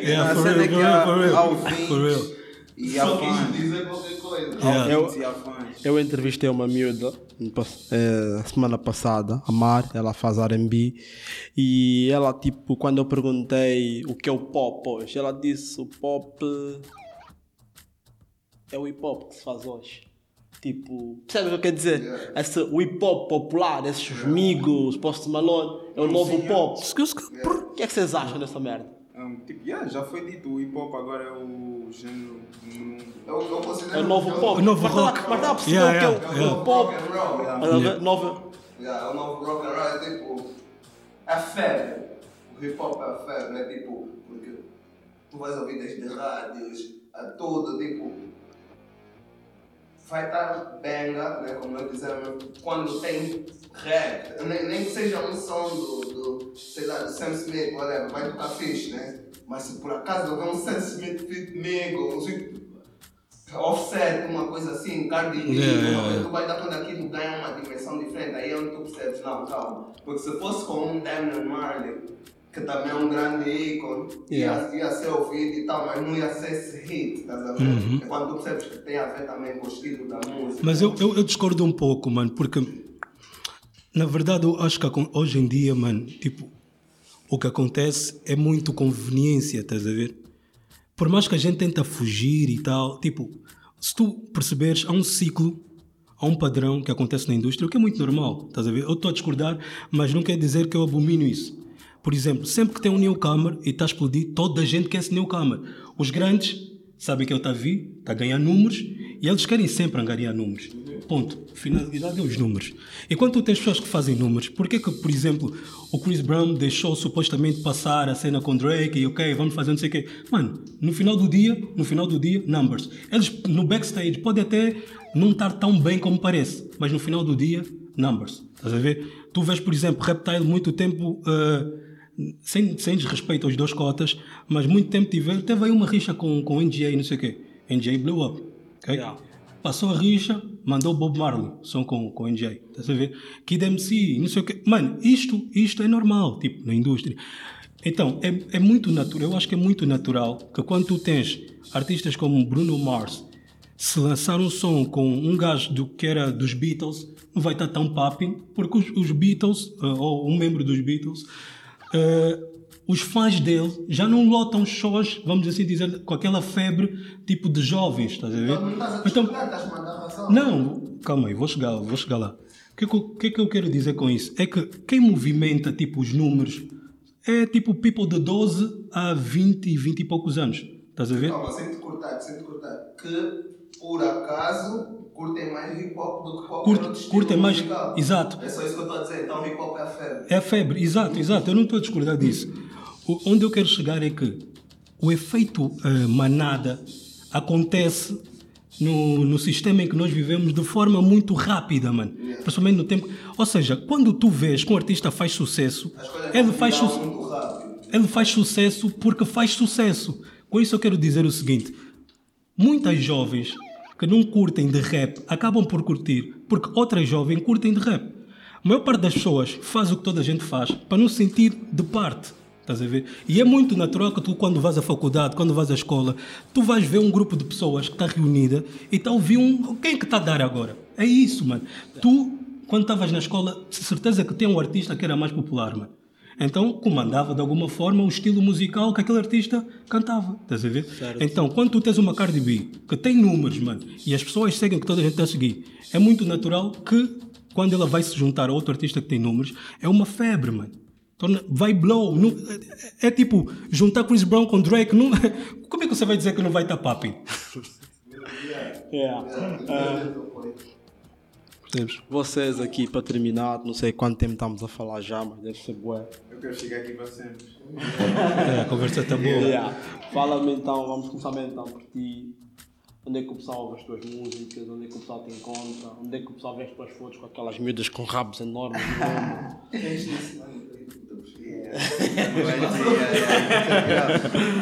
Yeah, A for real, é que for real, for real. Há. E há Só quis fãs. dizer qualquer coisa. Há Yeah. e há fãs. Eu entrevistei uma miúda eh, semana passada, a Mar, ela faz RB, e ela, tipo, quando eu perguntei o que é o pop hoje, ela disse: o pop é o hip hop que se faz hoje. Tipo, percebe o que eu quero dizer? Esse, o hip hop popular, esses Migos, Post Malone, é o novo pop. O que é que vocês acham dessa merda? Um, tipo, yeah, já foi dito, o hip hop agora é o gênero um. Eu, eu considero É o novo pop. O novo mas tá- rock. Mas está a perceber Yeah, o que é o- yeah, o, yeah. pop? Rock and roll. Mas a ver, nova. Yeah, o novo rock and roll é tipo. É febre. O hip hop é febre, é tipo. Porque tu vais ouvir desde rádios a tudo, tipo. Vai estar benga, né, como nós dizemos, quando tem rap. Nem, nem que seja um som do, do sei lá, do Sam Smith, whatever, vai tocar fixe, né? Mas se por acaso houver um Sam Smith fit comigo, um offset, uma coisa assim, Cardi B, Yeah, yeah, yeah. tu vai dar quando aquilo ganha uma dimensão diferente, aí é onde tu percebes, não, calma. Porque se fosse com um Damon Marley, que também é um grande ícone, Yeah. ia, ia ser ouvido e tal, mas não ia ser esse hit, estás a ver? Uhum. É quando tu percebes que tem a ver também com o estilo da música. Mas eu, eu, eu discordo um pouco, mano, porque na verdade eu acho que hoje em dia, mano, tipo, o que acontece é muito conveniência, estás a ver? Por mais que a gente tenta fugir e tal, tipo, se tu perceberes, há um ciclo, há um padrão que acontece na indústria, o que é muito normal, estás a ver? Eu estou a discordar, mas não quer dizer que eu abomino isso. Por exemplo, sempre que tem um newcomer e está a explodir, toda a gente quer esse newcomer. Os grandes sabem que ele está a vir, está a ganhar números e eles querem sempre angariar números. Ponto. Finalidade é os números. E quando tu tens pessoas que fazem números, por que por exemplo, o Chris Brown deixou supostamente passar a cena com Drake e ok, vamos fazer não sei o quê. Mano, no final do dia, no final do dia, numbers. Eles no backstage podem até não estar tão bem como parece, mas no final do dia, numbers. Estás a ver? Tu vês, por exemplo, Reptile muito tempo, ah, sem, sem desrespeito aos dois cotas, mas muito tempo tiver, teve aí uma rixa com, com NGA e não sei o quê. NGA blew up. ok? Yeah. Passou a rixa, mandou Bob Marley, som com, com NJ. Estás a ver? Kid MC, não sei o quê. Mano, isto, isto é normal, tipo, na indústria. Então, é, é muito natural, eu acho que é muito natural que quando tu tens artistas como Bruno Mars, se lançar um som com um gajo do, que era dos Beatles, não vai estar tão popping, porque os, os Beatles, ah, ou um membro dos Beatles, ah, os fãs dele já não lotam shows, vamos assim dizer, com aquela febre tipo de jovens, estás a ver? Então, não, calma aí, vou chegar, vou chegar lá. O que, é que, eu- o que é que eu quero dizer com isso? É que quem movimenta tipo os números é tipo people de 12 a 20 e 20 e poucos anos. Estás a ver? Calma, sem te cortar, sem te cortar. Que, por acaso, curtem mais hip hop do que qualquer Curte- outro estilo curtem mais- musical. exato. É só isso que eu estou a dizer. Então, hip hop é a febre. É a febre, exato, exato. Eu não estou a discordar disso. O- onde eu quero chegar é que o efeito eh, manada acontece no, no sistema em que nós vivemos de forma muito rápida, mano. Principalmente no tempo. Ou seja, quando tu vês que um artista faz sucesso, ele vão faz rápido. Ele faz sucesso porque faz sucesso. Com isso eu quero dizer o seguinte: muitas jovens que não curtem de rap acabam por curtir porque outras jovens curtem de rap. A maior parte das pessoas faz o que toda a gente faz para não se sentir de parte. Estás a ver? E é muito natural que tu, quando vais à faculdade, quando vais à escola, tu vais ver um grupo de pessoas que está reunida e está a ouvir um. Quem é que está a dar agora? É isso, mano. Tu, quando estavas na escola, certeza que tem um artista que era mais popular, mano. Então comandava de alguma forma o estilo musical que aquele artista cantava. Estás a ver? Então, quando tu tens uma Cardi B que tem números, mano, e as pessoas seguem que toda a gente está a seguir, é muito natural que quando ela vai se juntar a outro artista que tem números, é uma febre, mano. Torna- Vai blow. não- é, é tipo juntar Chris Brown com Drake. Não, como é que você vai dizer que não vai estar papi? Percebes? Vocês aqui, para terminar, não sei quanto tempo estamos a falar já, mas deve ser bué. Eu quero chegar aqui para sempre. É, a conversa está boa. Yeah. Fala-me então, vamos começar mesmo então por ti. Onde é que o pessoal ouve as tuas músicas? Onde é que o pessoal te encontra? Onde é que o pessoal vê as tuas fotos com aquelas miúdas com rabos enormes? no ombro?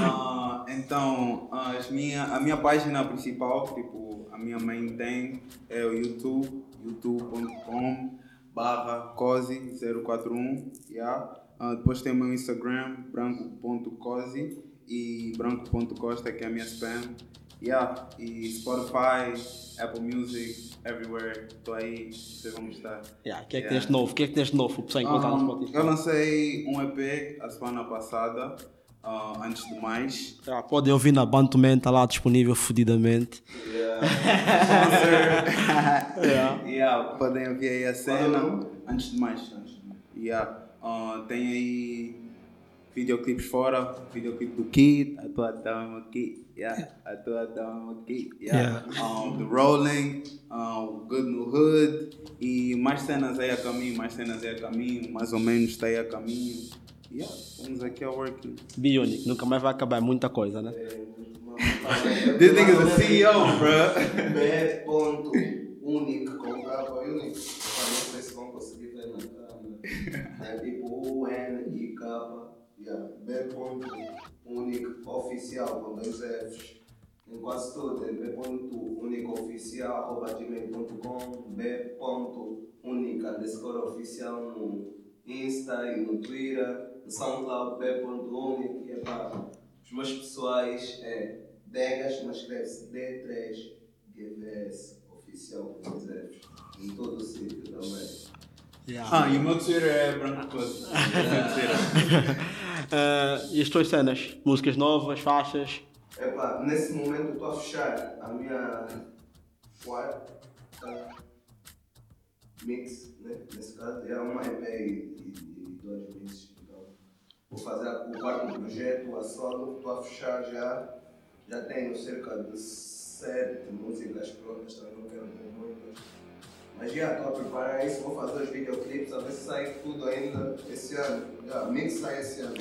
Ah, então, as minha, a minha página principal, tipo, a minha main thing é o YouTube, youtube.com barra cosi041, yeah. Ah, depois tem o meu Instagram, branco.cosi e branco.costa, que é a minha spam. Yeah. E Spotify, Apple Music, everywhere, estou aí, vocês vão gostar. Yeah, O que é que Yeah. tens de novo? O que é que tens de novo? O pessoal encontrar no Um, Spotify. eu lancei um EP a semana passada, ah, antes de mais. Ah, podem ouvir na Bantuman, está lá disponível fodidamente. yeah. Podem ouvir aí a cena. Antes de mais. Antes de mais. Yeah. Ah, tem aí videoclipes fora, videoclipe do Kid, atuação aqui. Yeah. Atuação aqui. Yeah. Um, the Rolling, um, Good no Hood. E mais cenas aí a caminho, mais cenas aí a caminho, mais ou menos está aí a caminho. Yeah, estamos aqui a working. Bionic, nunca mais vai acabar, é muita coisa, né? This nigga's a CEO, bro. B ponto único com capa único. Não sei se vão conseguir ver na câmera. É tipo U N I K. Yeah. B ponto único oficial com dois Fs. Em quase tudo é B ponto único oficial arroba gmail.com B ponto única underscore oficial no Insta e no Twitter. No SoundCloud B ponto único. E é pá, os meus pessoais é Degas, mas escreve-se D3 GVS oficial dois Fs. Em todo o sítio também. Ah, e o meu Twitter é branco Costa. Ah, e as tuas cenas? Músicas novas, faixas? Epá, nesse momento eu estou a fechar a minha quarta mix, né? nesse caso, é uma EP e, e dois mixes. Vou fazer o quarto projeto, a solo, estou a fechar já. Já tenho cerca de sete músicas prontas, também não quero ter muitas. Mas já estou a preparar isso, vou fazer os videoclipes, a ver se sai tudo ainda esse ano. Já, mix sai esse ano.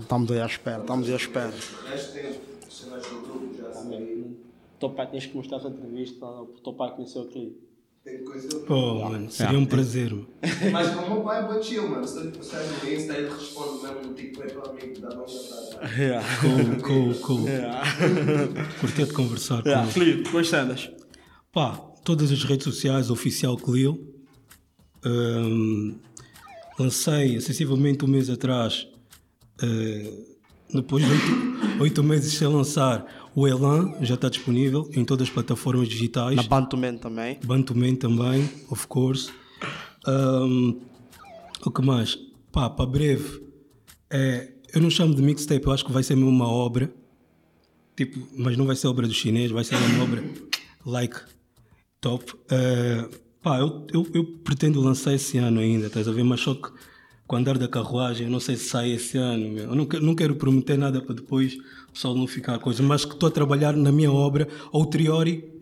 Estamos aí à espera, estamos aí à espera. O resto tem as cenas do grupo já saí. O teu pai tens que mostrar essa entrevista, o teu pai conheceu aqui. Tem coisa Pô, mano, seria um prazer. mano. Mas o meu pai é bom chill, mano. Se ele postar no Insta, ele responde mesmo no TikTok para amigo da longa data. Cool, cool, cool. Curti de conversar com Yeah, ele. Felipe, tuas cenas? Pá, todas as redes sociais, oficial Clio. Ahm, lancei, sensivelmente um mês atrás, eh, depois de oito, oito meses sem lançar, o Elan já está disponível em todas as plataformas digitais. Na Bantuman também. Bantuman também, of course. Ahm, o que mais? Pá, para breve, é, eu não chamo de mixtape, eu acho que vai ser mesmo uma obra. Tipo, mas não vai ser obra do chinês, vai ser uma obra like top. Eh, pá, eu, eu, eu pretendo lançar esse ano ainda, estás a ver? Mas só que com o andar da carruagem, eu não sei se sai esse ano. Meu. Eu não, não quero prometer nada para depois pessoal não ficar coisa, mas que estou a trabalhar na minha obra, ou teori,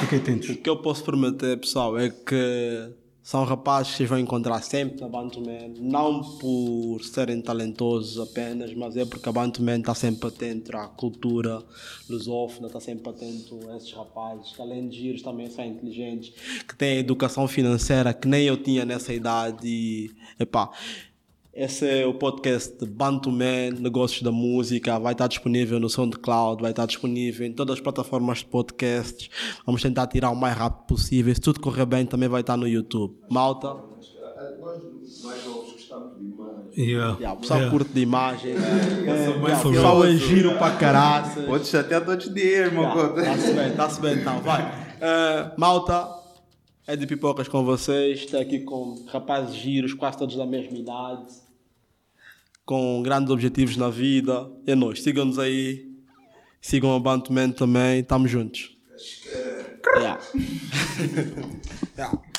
fiquem atentos. O que eu posso prometer, pessoal, é que são rapazes que vocês vão encontrar sempre na Bantuman, não por serem talentosos apenas, mas é porque a Bantuman está sempre atento à cultura lusófona, está sempre atento a esses rapazes, que além de giros também são inteligentes, que têm educação financeira que nem eu tinha nessa idade e, epá, esse é o podcast Bantuman, Negócios da Música. Vai estar disponível no SoundCloud, vai estar disponível em todas as plataformas de podcasts. Vamos tentar tirar o mais rápido possível. Se tudo correr bem, também vai estar no YouTube. Malta. Nós mais novos de imagem, Yeah. Yeah, o pessoal yeah. de imagens. É, o pessoal é giro para caraca. Vou-te até todos os dias, irmão. Está-se bem, está-se bem então. Vai. Uh, malta. É de pipocas com vocês, Estou aqui com rapazes giros, quase todos da mesma idade com grandes objetivos na vida. É nós. Sigam-nos aí. Sigam o Bantuman também. Estamos juntos. Yeah. yeah.